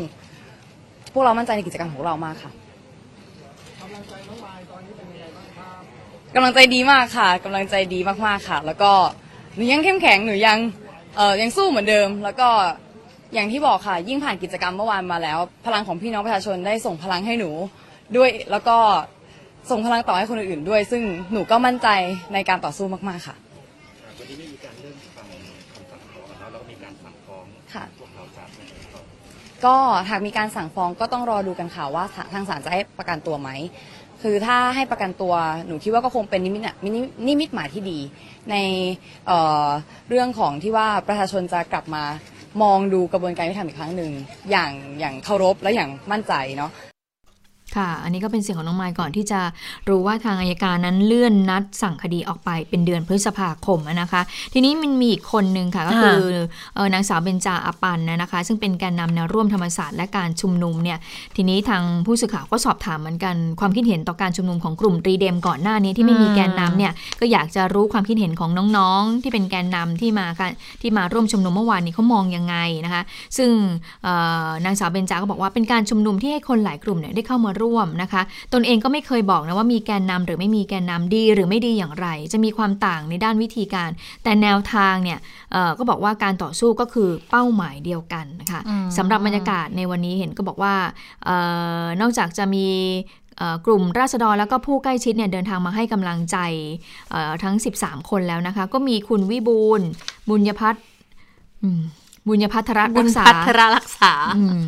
พวกเรามั่นใจในกิจกรรมของเรามากค่ะกำลังใจดีมากค่ะกำลังใจดีมากๆค่ะ แล้วก็ หนูยังเข้มแข็งหนูยังเออยังสู้เหมือนเดิม แล้วก็อย่างที่บอกค่ะ ยิ่งผ่านกิจกรรมเมื่อวานมาแล้ว พลังของพี่น้องประชาชนได้ส่งพลังให้หนูด้วยแล้วก็ส่งพลังต่อให้คนอื่นๆด้วย ซึ่งหนูก็มั่นใจในการต่อสู้มากๆค่ะ วันนี้ไม่มีการเริ่มฟังคำสั่งฟ้องแล้วแล้วก็มีการสั่งฟ้องค่ะ พวกเราจะไม่ฟ้องก็หากมีการสั่งฟ้องก็ต้องรอดูกันค่ะว่าทางศาลจะให้ประกันตัวไหม คือถ้าให้ประกันตัวหนูคิดว่าก็คงเป็นนิมิตนิมิตนิมิตหมายที่ดี ในเอ่อเรื่องของที่ว่าประชาชนจะกลับมามองดูกระบวนการยุติธรรมอีกครั้งหนึ่งอย่างอย่างเคารพและอย่างมั่นใจเนาะ ค่ะ อันนี้ก็เป็นเสียงของน้องไมค์ก่อนที่จะรู้ว่าทางอายการนั้นเลื่อนนัดสั่งคดีออกไปเป็นเดือนพฤษภาคมนะคะ ทีนี้มันมีอีกคนหนึ่งค่ะ ก็คือเอ่อนางสาวเบญจาอปันนะคะ ซึ่งเป็นแกนนำแนวร่วมธรรมศาสตร์และการชุมนุมเนี่ยทีนี้ทางผู้สื่อข่าวก็สอบถามเหมือนกันความคิดเห็นต่อการชุมนุมของกลุ่มรีเดมก่อนหน้านี้ที่ไม่มีแกนนำเนี่ยก็อยากจะรู้ความคิดเห็นของน้องๆ ที่เป็นแกนนำที่มากันที่มาร่วมชุมนุมเมื่อวานนี้เขามองยังไงนะคะ ซึ่งเอ่อนางสาวเบญจาก็บอกว่าเป็นการชุมนุมที่ให้คนหลายกลุ่มเนี่ยได้เข้ามาร่วมนะคะ ตนเองก็ไม่เคยบอกนะว่ามีแกนนำหรือไม่มีแกนนำดีหรือไม่ดีอย่างไร จะมีความต่างในด้านวิธีการ แต่แนวทางเนี่ยเอ่อก็บอกว่าการต่อสู้ก็คือเป้าหมายเดียวกันนะคะอืมสำหรับบรรยากาศในวันนี้เห็นก็บอกว่าเออนอกจากจะมีเอ่อกลุ่มราษฎรแล้วก็ผู้ใกล้ชิดเนี่ยเดินทางมาให้กำลังใจเอ่อทั้ง 13 คนแล้วนะคะ ก็มีคุณวิบูลย์บุญยพัฒน์อืม บุญยพัฒรบุรัญกษาพัทรรักษาอืม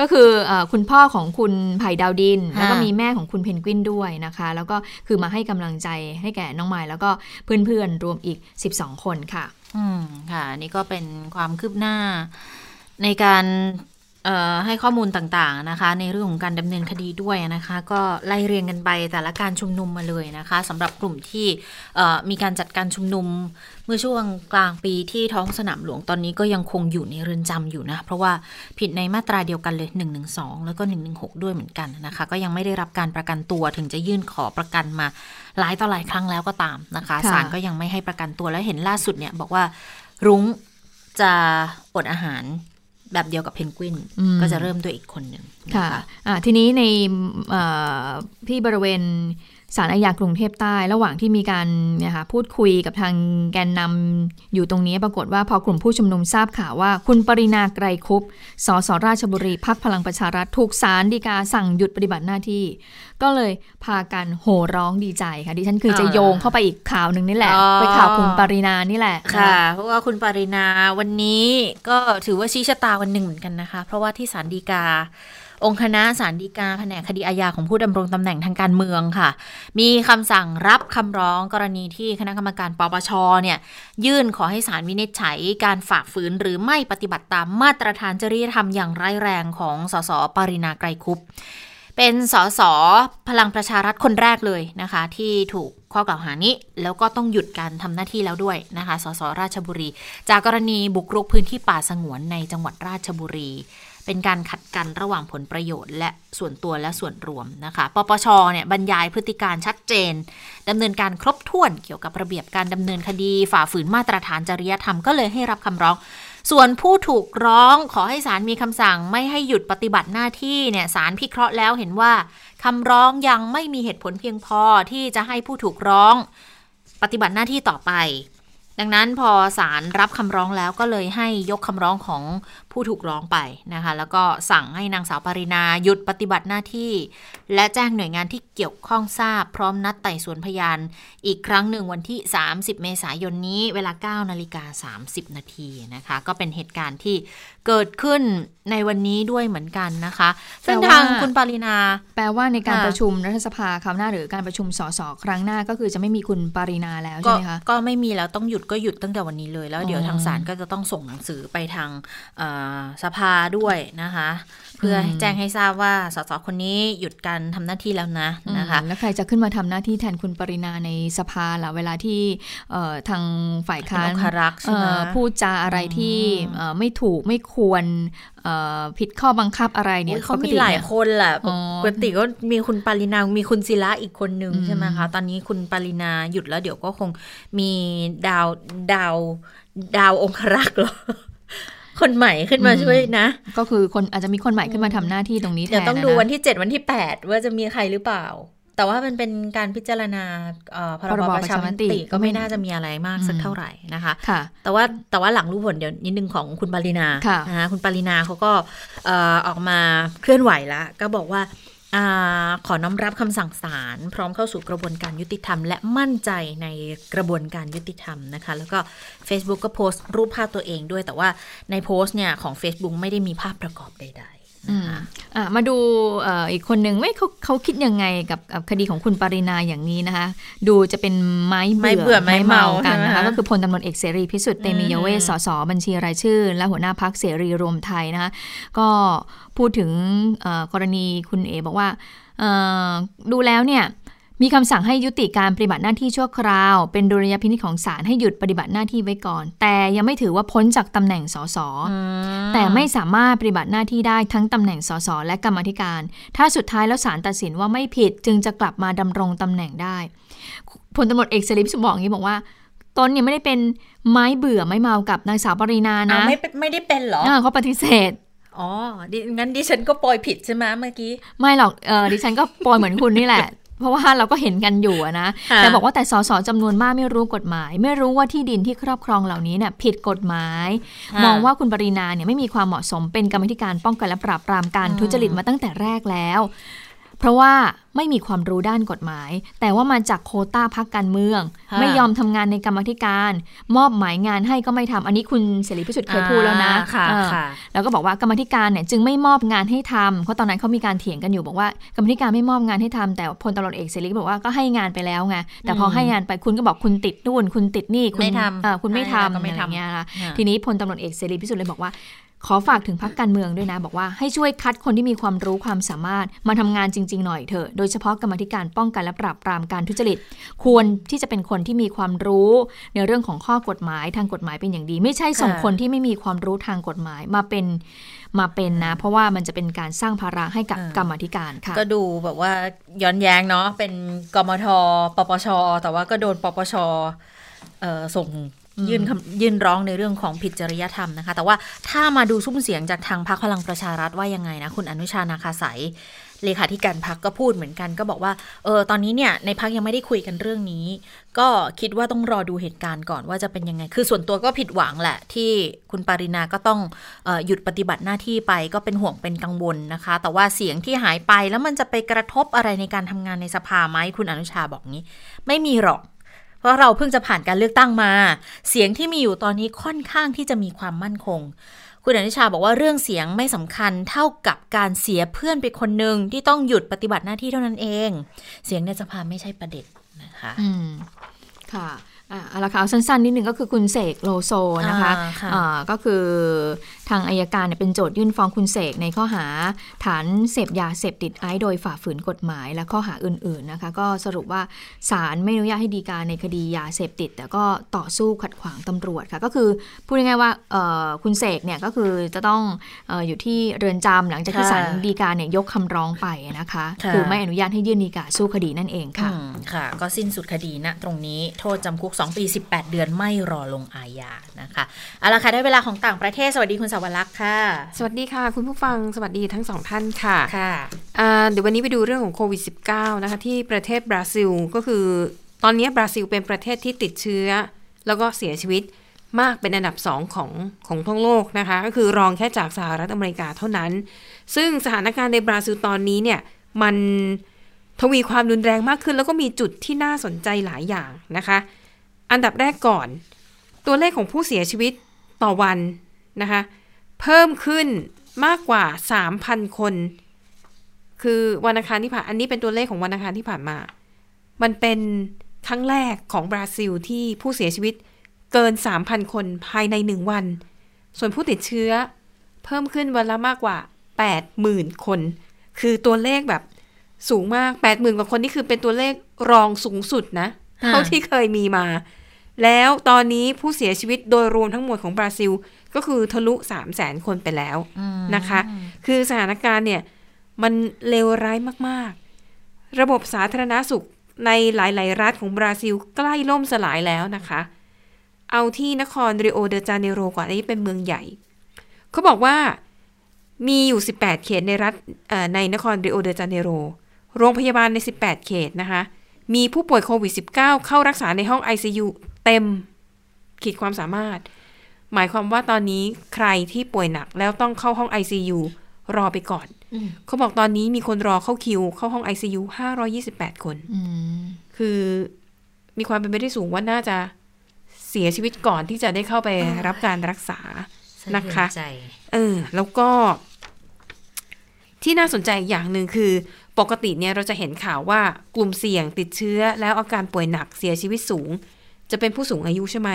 ก็คือเออคุณพ่อของคุณไผ่ดาวดินค่ะแล้วก็มีแม่ของคุณเพนกวินด้วยนะคะ แล้วก็คือมาให้กำลังใจให้แก่น้องไม้แล้วก็เพื่อนๆรวมอีก 12 คนค่ะ อืมค่ะนี่ก็เป็นความคืบหน้าในการเอ่อ ให้ข้อมูลต่างๆนะคะ ในเรื่องของการดำเนินคดีด้วยนะคะ ก็ไล่เรียงกันไปแต่ละการชุมนุมมาเลยนะคะสำหรับกลุ่มที่เอ่อมีการจัดการชุมนุมเมื่อช่วงกลางปีที่ท้องสนามหลวงตอนนี้ก็ยังคงอยู่ในเรือนจำอยู่นะ เพราะว่าผิดในมาตราเดียวกันเลย 112 แล้วก็ 116 ด้วยเหมือนกันนะคะ ก็ยังไม่ได้รับการประกันตัวถึงจะยื่นขอประกันมาหลายต่อหลายครั้งแล้วก็ตามนะคะค่ะศาลก็ยังไม่ให้ประกันตัวแล้วเห็นล่าสุดเนี่ยบอกว่ารุ้งจะอดอาหาร แบบเดียวกับเพนกวินอืมก็จะเริ่มด้วยอีกคนหนึ่งนค่ะอะทีนี้ในเอ่อที่บริเวณ ศาลอาญากรุงเทพใต้ ระหว่างที่มีการเนะคะพูดคุยกับทางแกนนำอยู่ตรงนี้ปรากฏว่าพอกลุ่มผู้ชุมนุมทราบข่าวว่า คุณปรินาไกรคุปสสราชบุรีพักพลังประชารัฐถูกศาลฎีกาสั่งหยุดปฏิบัติหน้าที่ ก็เลยพากันโห่ร้องดีใจค่ะดิฉันคือจะอ่าโยงเข้าไปอีกข่าวหนึ่งนี่แหละอ๋อไปข่าวคุณปรินานี่แหละค่ะ เพราะว่าคุณปรินาวันนี้ก็ถือว่าชี้ชะตาวันหนึ่งเหมือนกันนะคะ เพราะว่าที่ศาลฎีกา องค์คณะศาลฎีกาแผนกคดีอาญาของผู้ดำรงตำแหน่งทางการเมืองค่ะ มีคำสั่งรับคำร้องกรณีที่คณะกรรมการปปชเนี่ยยื่นขอให้ศาลวินิจฉัยการฝ่าฝืนหรือไม่ปฏิบัติตามมาตรฐานจริยธรรมอย่างร้ายแรงของสสปรินาไกรคุปเป็นสสพลังประชารัฐคนแรกเลยนะคะ ที่ถูกข้อกล่าวหานี้ แล้วก็ต้องหยุดการทำหน้าที่แล้วด้วยนะคะสสราชบุรี จากกรณีบุกรุกพื้นที่ป่าสงวนในจังหวัดราชบุรี เป็นการขัดกันระหว่างผลประโยชน์ และส่วนตัวและส่วนรวมนะคะ ปปชเนี่ยบรรยายพฤติการชัดเจนดำเนินการครบถ้วนเกี่ยวกับระเบียบการดำเนินคดีฝ่าฝืนมาตรฐานจริยธรรมก็เลยให้รับคำร้อง ส่วนผู้ถูกร้องขอให้ศาลมีคำสั่งไม่ให้หยุดปฏิบัติหน้าที่เนี่ยศาลพิเคราะห์แล้วเห็นว่าคำร้องยังไม่มีเหตุผลเพียงพอที่จะให้ผู้ถูกร้อง ปฏิบัติหน้าที่ต่อไปดังนั้นพอศาลรับคำร้องแล้วก็เลยให้ยกคำร้องของ ผู้ถูกร้องไปนะคะ แล้วก็สั่งให้นางสาวปรินาหยุดปฏิบัติหน้าที่ และแจ้งหน่วยงานที่เกี่ยวข้องทราบ พร้อมนัดไต่สวนพยาน อีกครั้งหนึ่งวันที่ 30 เมษายนนี้ เวลา 9 นาฬิกา 30 นาทีนะคะ ก็เป็นเหตุการณ์ที่เกิดขึ้นในวันนี้ด้วยเหมือนกันนะคะซึ่งแต่ว่าทางคุณปรินา แปลว่าในการค่ะประชุมรัฐสภาคราวหน้าหรือการประชุมสสครั้งหน้าก็คือจะไม่มีคุณปรินาแล้วก็ใช่ไหมคะก็ไม่มีแล้วต้องหยุดก็หยุดตั้งแต่วันนี้เลย แล้วเดี๋ยวอ๋อทางศาลก็จะต้องส่งหนังสือไปทางเอ่อสภาด้วยนะคะ เพื่อให้แจ้งให้ทราบว่าสสคนนี้หยุดการทำหน้าที่แล้วนะนะคะอืมแล้วใครจะขึ้นมาทำหน้าที่แทนคุณปรินาในสภาล่ะเวลาที่เอ่อทางฝ่ายค้านเป็นองครักษ์ใช่ไหมเอ่อพูดจาอะไรที่เอ่อไม่ถูกไม่ควรเอ่อผิดข้อบังคับอะไรเนี่ยอุ๊ยเขาปกมีติหลายนี่คนแหละอ๋อปกติก็มีคุณปรินา มีคุณศิระอีกคนนึงอืมใช่ไหมคะ ตอนนี้คุณปรินาหยุดแล้วเดี๋ยวก็คงมีดาวดาวดาวองครักษ์เหรอ คนใหม่ขึ้นมาช่วยนะ ก็คือคนอาจจะมีคนใหม่ขึ้นมาทำหน้าที่ตรงนี้แทนเดี๋ยวต้องนะดูนะวันที่ 7 วันที่ 8 ว่าจะมีใครหรือเปล่า แต่ว่ามันเป็นการพิจารณาเอ่อพรพรบบปประระชาชามมติติก็ก็ไม่ไม่น่าจะมีอะไรมากสักอืมเท่าไหร่นะคะค่ะแต่ว่าแต่ว่าหลังรู้ผลเดี๋ยวนิดนึงของคุณปรินาค่ะนะคะคุณปรินาเขาก็เอ่อออกมาเคลื่อนไหวแล้วก็บอกว่าอา ขอน้อมรับคำสั่งศาลพร้อมเข้าสู่กระบวนการยุติธรรม และมั่นใจในกระบวนการยุติธรรมนะคะ แล้วก็ Facebook ก็โพสต์รูปภาพตัวเองด้วย แต่ว่าในโพสต์เนี่ยของ Facebook ไม่ได้มีภาพประกอบใดๆ มาดูเอ่ออีกคนหนึ่งไม่เขาเขาคิดยังไงกับกับคดีของคุณปรินาอย่างนี้นะคะ ดูจะเป็นไม้ไม้เบื่อไม้เมากันนะคะใช่ไหมคะก็คือพลตำรวจเอกเสรีพิสุทธิ์เตมียเวสสสบัญชีรายชื่อ และหัวหน้าพักเสรีรวมไทยนะคะก็พูดถึงเอ่อกรณีคุณเอบอกว่าเอ่อดูแล้วเนี่ย มีคำสั่งให้ยุติการปฏิบัติหน้าที่ชั่วคราว เป็นดุลยพินิจของศาลให้หยุดปฏิบัติหน้าที่ไว้ก่อน แต่ยังไม่ถือว่าพ้นจากตำแหน่งสสแต่ไม่สามารถปฏิบัติหน้าที่ได้ทั้งตำแหน่งสสและกรรมาธิการ ถ้าสุดท้ายแล้วศาลตัดสินว่าไม่ผิดจึงจะกลับมาดำรงตำแหน่งได้พลตำรวจเอกเสรีพิสุทธิ์บอกอย่างนี้บอกว่าตนเนี่ยไม่ได้เป็นไม้เบื่อไม้เมากับนางสาวปรินาอ้านะวไม่เป็นไม่ได้เป็นเหรออ่าเขาปฏิเสธอ๋อดิงั้นดิฉันก็ปล่อยผิดใช่ไหมเมื่อกี้ ไม่หรอกเออดิฉันก็ปล่อยเหมือนคุณนี่แหละ เพราะว่าเราก็เห็นกันอยู่อะนะค่ะแต่บอกว่าแต่สสจำนวนมากไม่รู้กฎหมาย ไม่รู้ว่าที่ดินที่ครอบครองเหล่านี้เนี่ยผิดกฎหมายค่ะมองว่าคุณปรินาเนี่ยไม่มีความเหมาะสมเป็นกรรมาธิการป้องกันและปราบปรามการอืมทุจริตมาตั้งแต่แรกแล้ว เพราะว่าไม่มีความรู้ด้านกฎหมาย แต่ว่ามาจากโควต้าพักการเมืองค่ะไม่ยอมทำงานในกรรมาธิการ มอบหมายงานให้ก็ไม่ทำอันนี้คุณเสรีพิสุทธิ์เคยพูดแล้วนะอ่าค่ะเออค่ะแล้วก็บอกว่ากรรมาธิการเนี่ยจึงไม่มอบงานให้ทำเพราะตอนนั้นเขามีการเถียงกันอยู่บอกว่ากรรมาธิการไม่มอบงานให้ทำแต่พลตำรวจเอกเสรีก็บอกว่าก็ให้งานไปแล้วไงแต่พอให้งานไปคุณก็บอกคุณติดนู่นคุณติดนี่คุณไม่ทำเอ่อคุณไม่ให้แล้วทำก็ไม่อะไรทำเงี้ยนะอ่าทีนี้พลตำรวจเอกเสรีพิสุทธิ์เลยบอกว่า ขอฝากถึงพักการเมืองด้วยนะ บอกว่าให้ช่วยคัดคนที่มีความรู้ความสามารถมาทำงานจริง ๆ หน่อยเถอะโดยเฉพาะกรรมาธิการป้องกันและปราบปรามการทุจริต ควรที่จะเป็นคนที่มีความรู้ในเรื่องของข้อกฎหมายทางกฎหมายเป็นอย่างดี ไม่ใช่ส่งค่ะคนที่ไม่มีความรู้ทางกฎหมายมาเป็นมาเป็นนะ เพราะว่ามันจะเป็นการสร้างภาระให้กับกรรมาธิการค่ะ ก็ดูแบบว่าย้อนแย้งเนาะเป็นกมทปปชแต่ว่าก็โดนปปชเอ่อส่ง ยื่นยื่นร้องในเรื่องของผิดจริยธรรมนะคะ แต่ว่าถ้ามาดูซุ้มเสียงจากทางพรรคพลังประชารัฐว่ายังไงนะ คุณอนุชานาคาสายเลขาธิการพักก็พูดเหมือนกันก็บอกว่าเออตอนนี้เนี่ยในพักยังไม่ได้คุยกันเรื่องนี้ ก็คิดว่าต้องรอดูเหตุการณ์ก่อนว่าจะเป็นยังไง คือส่วนตัวก็ผิดหวังแหละ ที่คุณปารินาก็ต้องออหยุดปฏิบัติหน้าที่ไปก็เป็นห่วงเป็นกังวลนะคะ แต่ว่าเสียงที่หายไปแล้วมันจะไปกระทบอะไรในการทำงานในสภาไหมคุณอนุชาบอกงี้ ไม่มีหรอก ราะเราเพิ่งจะผ่านการเลือกตั้งมา เสียงที่มีอยู่ตอนนี้ค่อนข้างที่จะมีความมั่นคง คุณอนุชาบอกว่าเรื่องเสียงไม่สำคัญเท่ากับการเสียเพื่อนไปคนหนึ่งที่ต้องหยุดปฏิบัติหน้าที่เท่านั้นเอง เสียงในสภาไม่ใช่ประเด็นนะคะอืมค่ะอะเอาละค่ะเอาสั้นๆนิดนึงก็คือคุณเสกโลโซนะคะอ่าค่ะอ่าก็คือ ทางอายการเนี่ยเป็นโจทยื่นฟ้องคุณเสกในข้อหา ฐานเสพยาเสพติดไอซ์โดยฝ่าฝืนกฎหมาย และข้อหาอื่นๆนะคะก็สรุปว่าศาลไม่อนุญาตให้ดีการในคดียาเสพติด แต่ก็ต่อสู้ขัดขวางตำรวจค่ะก็คือพูดง่ายๆว่าเอ่อคุณเสกเนี่ยก็คือจะต้องเอออยู่ที่เรือนจำหลังจากที่ค่ะศาลดีการเนี่ยยกคำร้องไปนะคะค่ะคือไม่อนุญาตให้ยื่นดีกาสู้คดีนั่นเองค่ะอืมค่ะ ก็สิ้นสุดคดีณตรงนี้โทษจำคุก 2 ปี 18 เดือนไม่รอลงอาญานะคะเอาละค่ะได้เวลาของต่างประเทศสวัสดีคุณสาวรักษ์ค่ะ สวัสดีค่ะ คุณผู้ฟังสวัสดีทั้งสองท่านค่ะค่ะอ่าเดี๋ยววันนี้ไปดูเรื่องของโควิด -19 นะคะ ที่ประเทศบราซิลก็คือ ตอนนี้บราซิลเป็นประเทศที่ติดเชื้อ แล้วก็เสียชีวิตมากเป็นอันดับสองของของทั้งโลกนะคะ ก็คือรองแค่จากสหรัฐอเมริกาเท่านั้น ซึ่งสถานการณ์ในบราซิลตอนนี้เนี่ยมันทวีความรุนแรงมากขึ้น แล้วก็มีจุดที่น่าสนใจหลายอย่างนะคะ อันดับแรกก่อน ตัวเลขของผู้เสียชีวิตต่อวันนะคะ เพิ่มขึ้นมากกว่า 3,000 คน คือวันอังคารที่ผ่าน อันนี้เป็นตัวเลขของวันอังคารที่ผ่านมา มันเป็นครั้งแรกของบราซิลที่ผู้เสียชีวิตเกิน 3,000 คนภายในหนึ่งวัน ส่วนผู้ติดเชื้อเพิ่มขึ้นวันละมากกว่า 80,000 คน คือตัวเลขแบบสูงมาก 80,000 กว่าคนนี่คือเป็นตัวเลขรองสูงสุดนะค่ะเท่าที่เคยมีมา แล้วตอนนี้ผู้เสียชีวิตโดยรวมทั้งหมดของบราซิล ก็คือทะลุ3 0 0 0 0 0คนไปแล้วนะคะ คือสถานการณ์เนี่ยมันเลวร้ายมากๆ ระบบสาธารณาสุขในหลาย ๆ รัฐของบราซิลใกล้ล่มสลายแล้วนะคะ เอาที่นครริโอเดจาเนโรก่อนอันนี้เป็นเมืองใหญ่ เขาบอกว่ามีอยู่ 18 เขตในรัฐเอ่อในนครริโอเดจาเนโร โรงพยาบาลใน 18 เขตนะคะ มีผู้ป่วยโควิด -19 เข้ารักษาในห้อง ICU เต็มขีดความสามารถ หมายความว่าตอนนี้ใครที่ป่วยหนักแล้วต้องเข้าห้อง ICU รอไปก่อนอืมเขาบอกตอนนี้มีคนรอเข้าคิว เข้าห้อง ICU 528 คนอืมคือมีความเป็นไปได้สูงว่าน่าจะเสียชีวิตก่อนที่จะได้เข้าไปรับการรักษานะคะสเทือใจเออ แล้วก็ ที่น่าสนใจอีกอย่างหนึ่งคือ ปกติเนี่ยเราจะเห็นข่าวว่ากลุ่มเสี่ยงติดเชื้อ แล้วอาการป่วยหนักเสียชีวิตสูง จะเป็นผู้สูงอายุใช่ไหม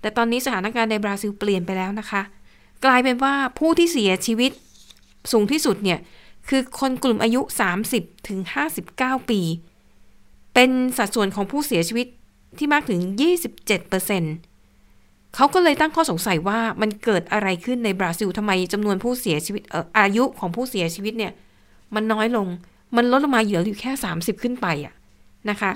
แต่ตอนนี้สถานการณ์ในบราซิลเปลี่ยนไปแล้วนะคะ กลายเป็นว่าผู้ที่เสียชีวิตสูงที่สุดเนี่ย คือคนกลุ่มอายุ 30ถึง59 ปี เป็นสัดส่วนของผู้เสียชีวิตที่มากถึง 27%เเขาก็เลยตั้งข้อสงสัยว่ามันเกิดอะไรขึ้นในบราซิลทำไมจำนวนผู้เสียชีวิตเอ่ออายุของผู้เสียชีวิตเนี่ย มันน้อยลงมันลดลงมาเหลืออยู่แค่ 30 ขึ้นไปอะนะคะ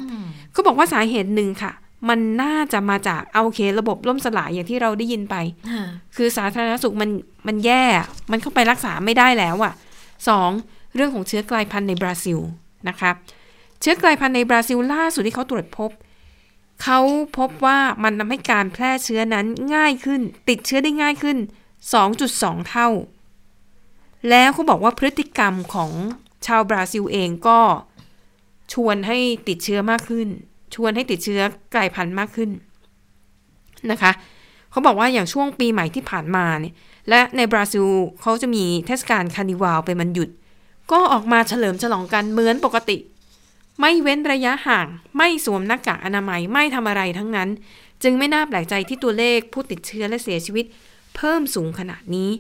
เขาบอกว่าสาเหตุหนึ่งค่ะ มันน่าจะมาจากเอาโอเคระบบล่มสลายอย่างที่เราได้ยินไปค่ะคือสาธารณสุขมันมันแย่อะมันเข้าไปรักษาไม่ได้แล้วอะสองเรื่องของเชื้อกลายพันธุ์ในบราซิลนะคะเชื้อกลายพันธุ์ในบราซิลล่าสุดที่เขาตรวจพบ เขาพบว่ามันทำให้การแพร่เชื้อนั้นง่ายขึ้น ติดเชื้อได้ง่ายขึ้น 2.2 เท่า แล้วเขาบอกว่าพฤติกรรมของชาวบราซิลเองก็ชวนให้ติดเชื้อมากขึ้น ชวนให้ติดเชื้อกลายพันธุ์มากขึ้นนะคะเขาบอกว่าอย่างช่วงปีใหม่ที่ผ่านมาเนี่ยและในบราซิลเขาจะมีเทศกาลคานิวัลเป็นวันหยุด ก็ออกมาเฉลิมฉลองกันเหมือนปกติ ไม่เว้นระยะห่าง ไม่สวมหน้ากากอนามัยไม่ทำอะไรทั้งนั้น จึงไม่น่าแปลกใจที่ตัวเลขผู้ติดเชื้อและเสียชีวิต เพิ่มสูงขนาดนี้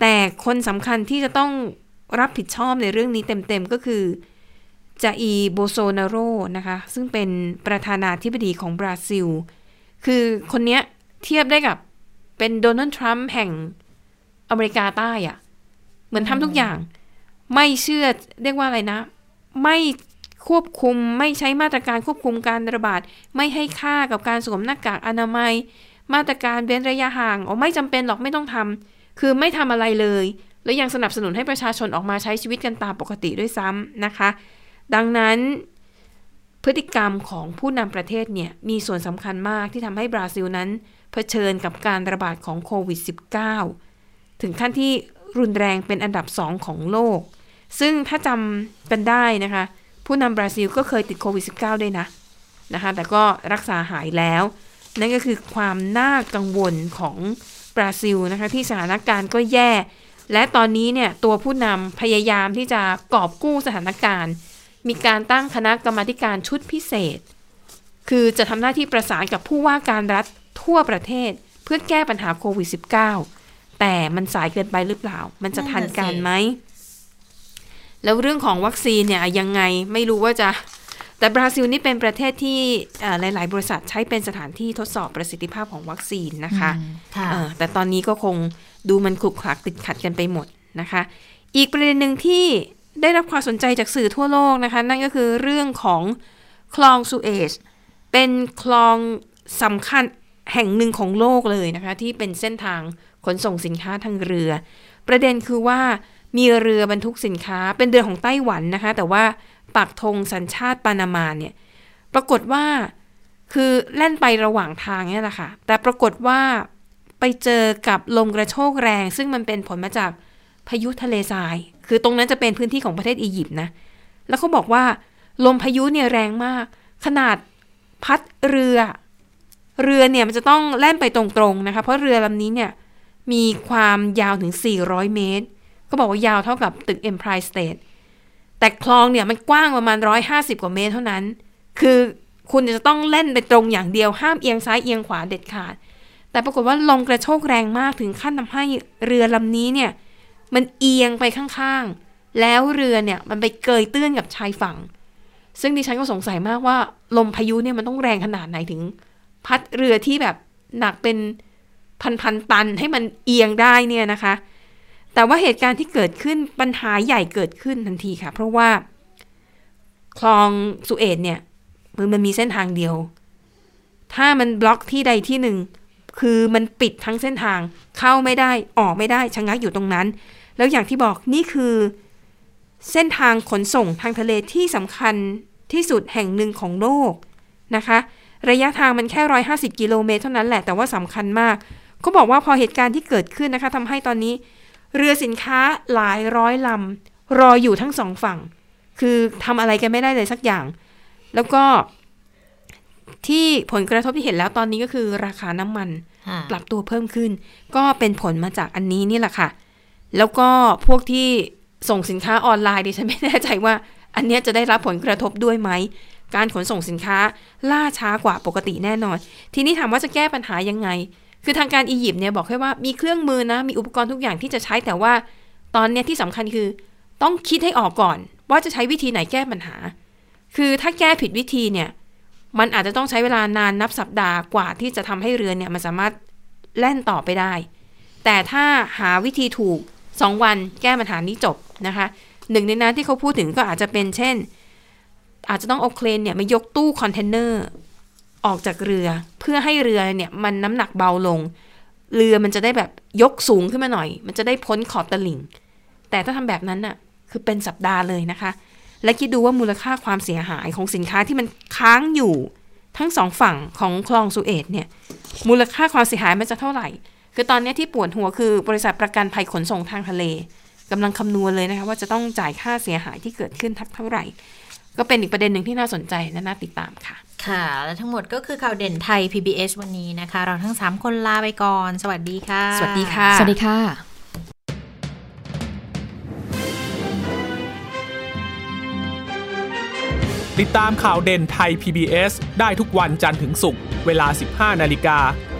แต่คนสำคัญที่จะต้องรับผิดชอบในเรื่องนี้เต็มๆก็คือ จาอีโบโซนาโรนะคะซึ่งเป็นประธานาธิบดีของบราซิล คือคนเนี้ยเทียบได้กับเป็นโดนัลด์ทรัมป์แห่งอเมริกาใต้อะ่ะ เหมือนทำทุกอย่าง ไม่เชื่อเรียกว่าอะไรนะ ไม่ควบคุมไม่ใช้มาตรการควบคุมการระบาด ไม่ให้ค่ากับการสวมหน้ากากอนามัย มาตรการเว้นระยะห่างอ๋อไม่จำเป็นหรอกไม่ต้องทำคือไม่ทำอะไรเลย แล้วยังสนับสนุนให้ประชาชนออกมาใช้ชีวิตกันตามปกติด้วยซ้ำนะคะ ดังนั้นพฤติกรรมของผู้นำประเทศเนี่ยมีส่วนสำคัญมากที่ทำให้บราซิลนั้นเผชิญกับการระบาดของโควิด -19 ถึงขั้นที่รุนแรงเป็นอันดับสองของโลก ซึ่งถ้าจำกันได้นะคะ ผู้นำบราซิลก็เคยติดโควิด -19 ด้วยนะนะคะแต่ก็รักษาหายแล้ว นั่นก็คือความน่ากังวลของบราซิลนะคะที่สถานการณ์ก็แย่ และตอนนี้เนี่ยตัวผู้นำพยายามที่จะกอบกู้สถานการณ์ มีการตั้งคณะกรรมาธิการชุดพิเศษ คือจะทำหน้าที่ประสานกับผู้ว่าการรัฐทั่วประเทศเพื่อแก้ปัญหาโควิด -19 แต่มันสายเกินไปหรือเปล่า มันจะทันการไหม แล้วเรื่องของวัคซีนเนี่ยยังไงไม่รู้ว่าจะ แต่บราซิลนี่เป็นประเทศที่เอ่อหลาย ๆ บริษัทใช้เป็นสถานที่ทดสอบประสิทธิภาพของวัคซีนนะคะค่ะเออแต่ตอนนี้ก็คงดูมันขลุกขลักติดขัดกันไปหมดนะคะ อีกประเด็นหนึ่งที่ ได้รับความสนใจจากสื่อทั่วโลกนะคะ นั่นก็คือเรื่องของคลองสุเอซเป็นคลองสำคัญแห่งหนึ่งของโลกเลยนะคะ ที่เป็นเส้นทางขนส่งสินค้าทางเรือ ประเด็นคือว่ามีเรือบรรทุกสินค้าเป็นเรือของไต้หวันนะคะ แต่ว่าปักธงสัญชาติปานามาเนี่ยปรากฏว่าคือแล่นไประหว่างทางเนี่ยแหละค่ะ แต่ปรากฏว่าไปเจอกับลมกระโชกแรง ซึ่งมันเป็นผลมาจากพายุทะเลทราย คือตรงนั้นจะเป็นพื้นที่ของประเทศอียิปต์นะ แล้วเขาบอกว่า ลมพายุเนี่ยแรงมาก ขนาดพัดเรือ เรือเนี่ยมันจะต้องแล่นไปตรงๆนะคะ เพราะเรือลำนี้เนี่ยมีความยาวถึง 400 เมตร ก็บอกว่ายาวเท่ากับตึก Empire State แต่คลองเนี่ยมันกว้างประมาณ 150 กว่าเมตรเท่านั้น คือคุณจะต้องเล่นไปตรงอย่างเดียว ห้ามเอียงซ้ายเอียงขวาเด็ดขาด แต่ปรากฏว่าลมกระโชกแรงมากถึงขั้นทำให้เรือลำนี้เนี่ย มันเอียงไปข้างๆ แล้วเรือเนี่ยมันไปเกยตื้นกับชายฝั่ง ซึ่งดิฉันก็สงสัยมากว่า ลมพายุเนี่ยมันต้องแรงขนาดไหนถึง พัดเรือที่แบบหนักเป็นพันๆตันให้มันเอียงได้เนี่ยนะคะ แต่ว่าเหตุการณ์ที่เกิดขึ้นปัญหาใหญ่เกิดขึ้นทันทีค่ะ เพราะว่า คลองสุเอตเนี่ยมันมันมีเส้นทางเดียว ถ้ามันบล็อกที่ใดที่หนึ่งคือมันปิดทั้งเส้นทางเข้าไม่ได้ออกไม่ได้ชะงักอยู่ตรงนั้น แล้วอย่างที่บอกนี่คือ เส้นทางขนส่งทางทะเลที่สำคัญที่สุดแห่งหนึ่งของโลกนะคะ ระยะทางมันแค่ร้อยห้าสิบกิโลเมตรเท่านั้นแหละ แต่ว่าสำคัญมาก เขาบอกว่าพอเหตุการณ์ที่เกิดขึ้นนะคะทำให้ตอนนี้ เรือสินค้าหลายร้อยลำรออยู่ทั้งสองฝั่ง คือทำอะไรกันไม่ได้เลยสักอย่าง แล้วก็ที่ผลกระทบที่เห็นแล้วตอนนี้ก็คือราคาน้ำมันค่ะปรับตัวเพิ่มขึ้น ก็เป็นผลมาจากอันนี้นี่แหละค่ะ แล้วก็พวกที่ส่งสินค้าออนไลน์ดิฉันไม่แน่ใจว่า อันนี้จะได้รับผลกระทบด้วยไหม การขนส่งสินค้าล่าช้ากว่าปกติแน่นอน ทีนี้ถามว่าจะแก้ปัญหายังไง คือทางการอียิปต์เนี่ยบอกแค่ว่ามีเครื่องมือนะ มีอุปกรณ์ทุกอย่างที่จะใช้แต่ว่า ตอนเนี้ยที่สำคัญคือต้องคิดให้ออกก่อน ว่าจะใช้วิธีไหนแก้ปัญหา คือถ้าแก้ผิดวิธีเนี่ย มันอาจจะต้องใช้เวลานานนับสัปดาห์กว่าที่จะทำให้เรือเนี่ยมันสามารถแล่นต่อไปได้ แต่ถ้าหาวิธีถูก 2 วันแก้ปัญหานี้จบนะคะหนึ่งในนั้นที่เขาพูดถึงก็อาจจะเป็นเช่น อาจจะต้องเอาเครนเนี่ยมายกตู้คอนเทนเนอร์ออกจากเรือเพื่อให้เรือเนี่ยมันน้ำหนักเบาลง เรือมันจะได้แบบยกสูงขึ้นมาหน่อย มันจะได้พ้นขอบตลิ่ง แต่ถ้าทำแบบนั้นน่ะคือเป็นสัปดาห์เลยนะคะ และคิดดูว่ามูลค่าความเสียหายของสินค้าที่มันค้างอยู่ทั้งสองฝั่งของคลองสุเอตเนี่ยมูลค่าความเสียหายมันจะเท่าไหร่ คือตอนนี้ที่ปวดหัวคือบริษัทประกันภัยขนส่งทางทะเลกำลังคำนวณเลยนะคะว่าจะต้องจ่ายค่าเสียหายที่เกิดขึ้นทักเท่าไหร่ ก็เป็นอีกประเด็นหนึ่งที่น่าสนใจและน่าติดตามค่ะ ค่ะ และทั้งหมดก็คือข่าวเด่นไทย PBS วันนี้นะคะ เราทั้ง 3 คนลาไปก่อน สวัสดีค่ะ สวัสดีค่ะ สวัสดีค่ะติดตามข่าวเด่นไทย PBS ได้ทุกวันจันทร์ถึงศุกร์เวลา 15 นาฬิกา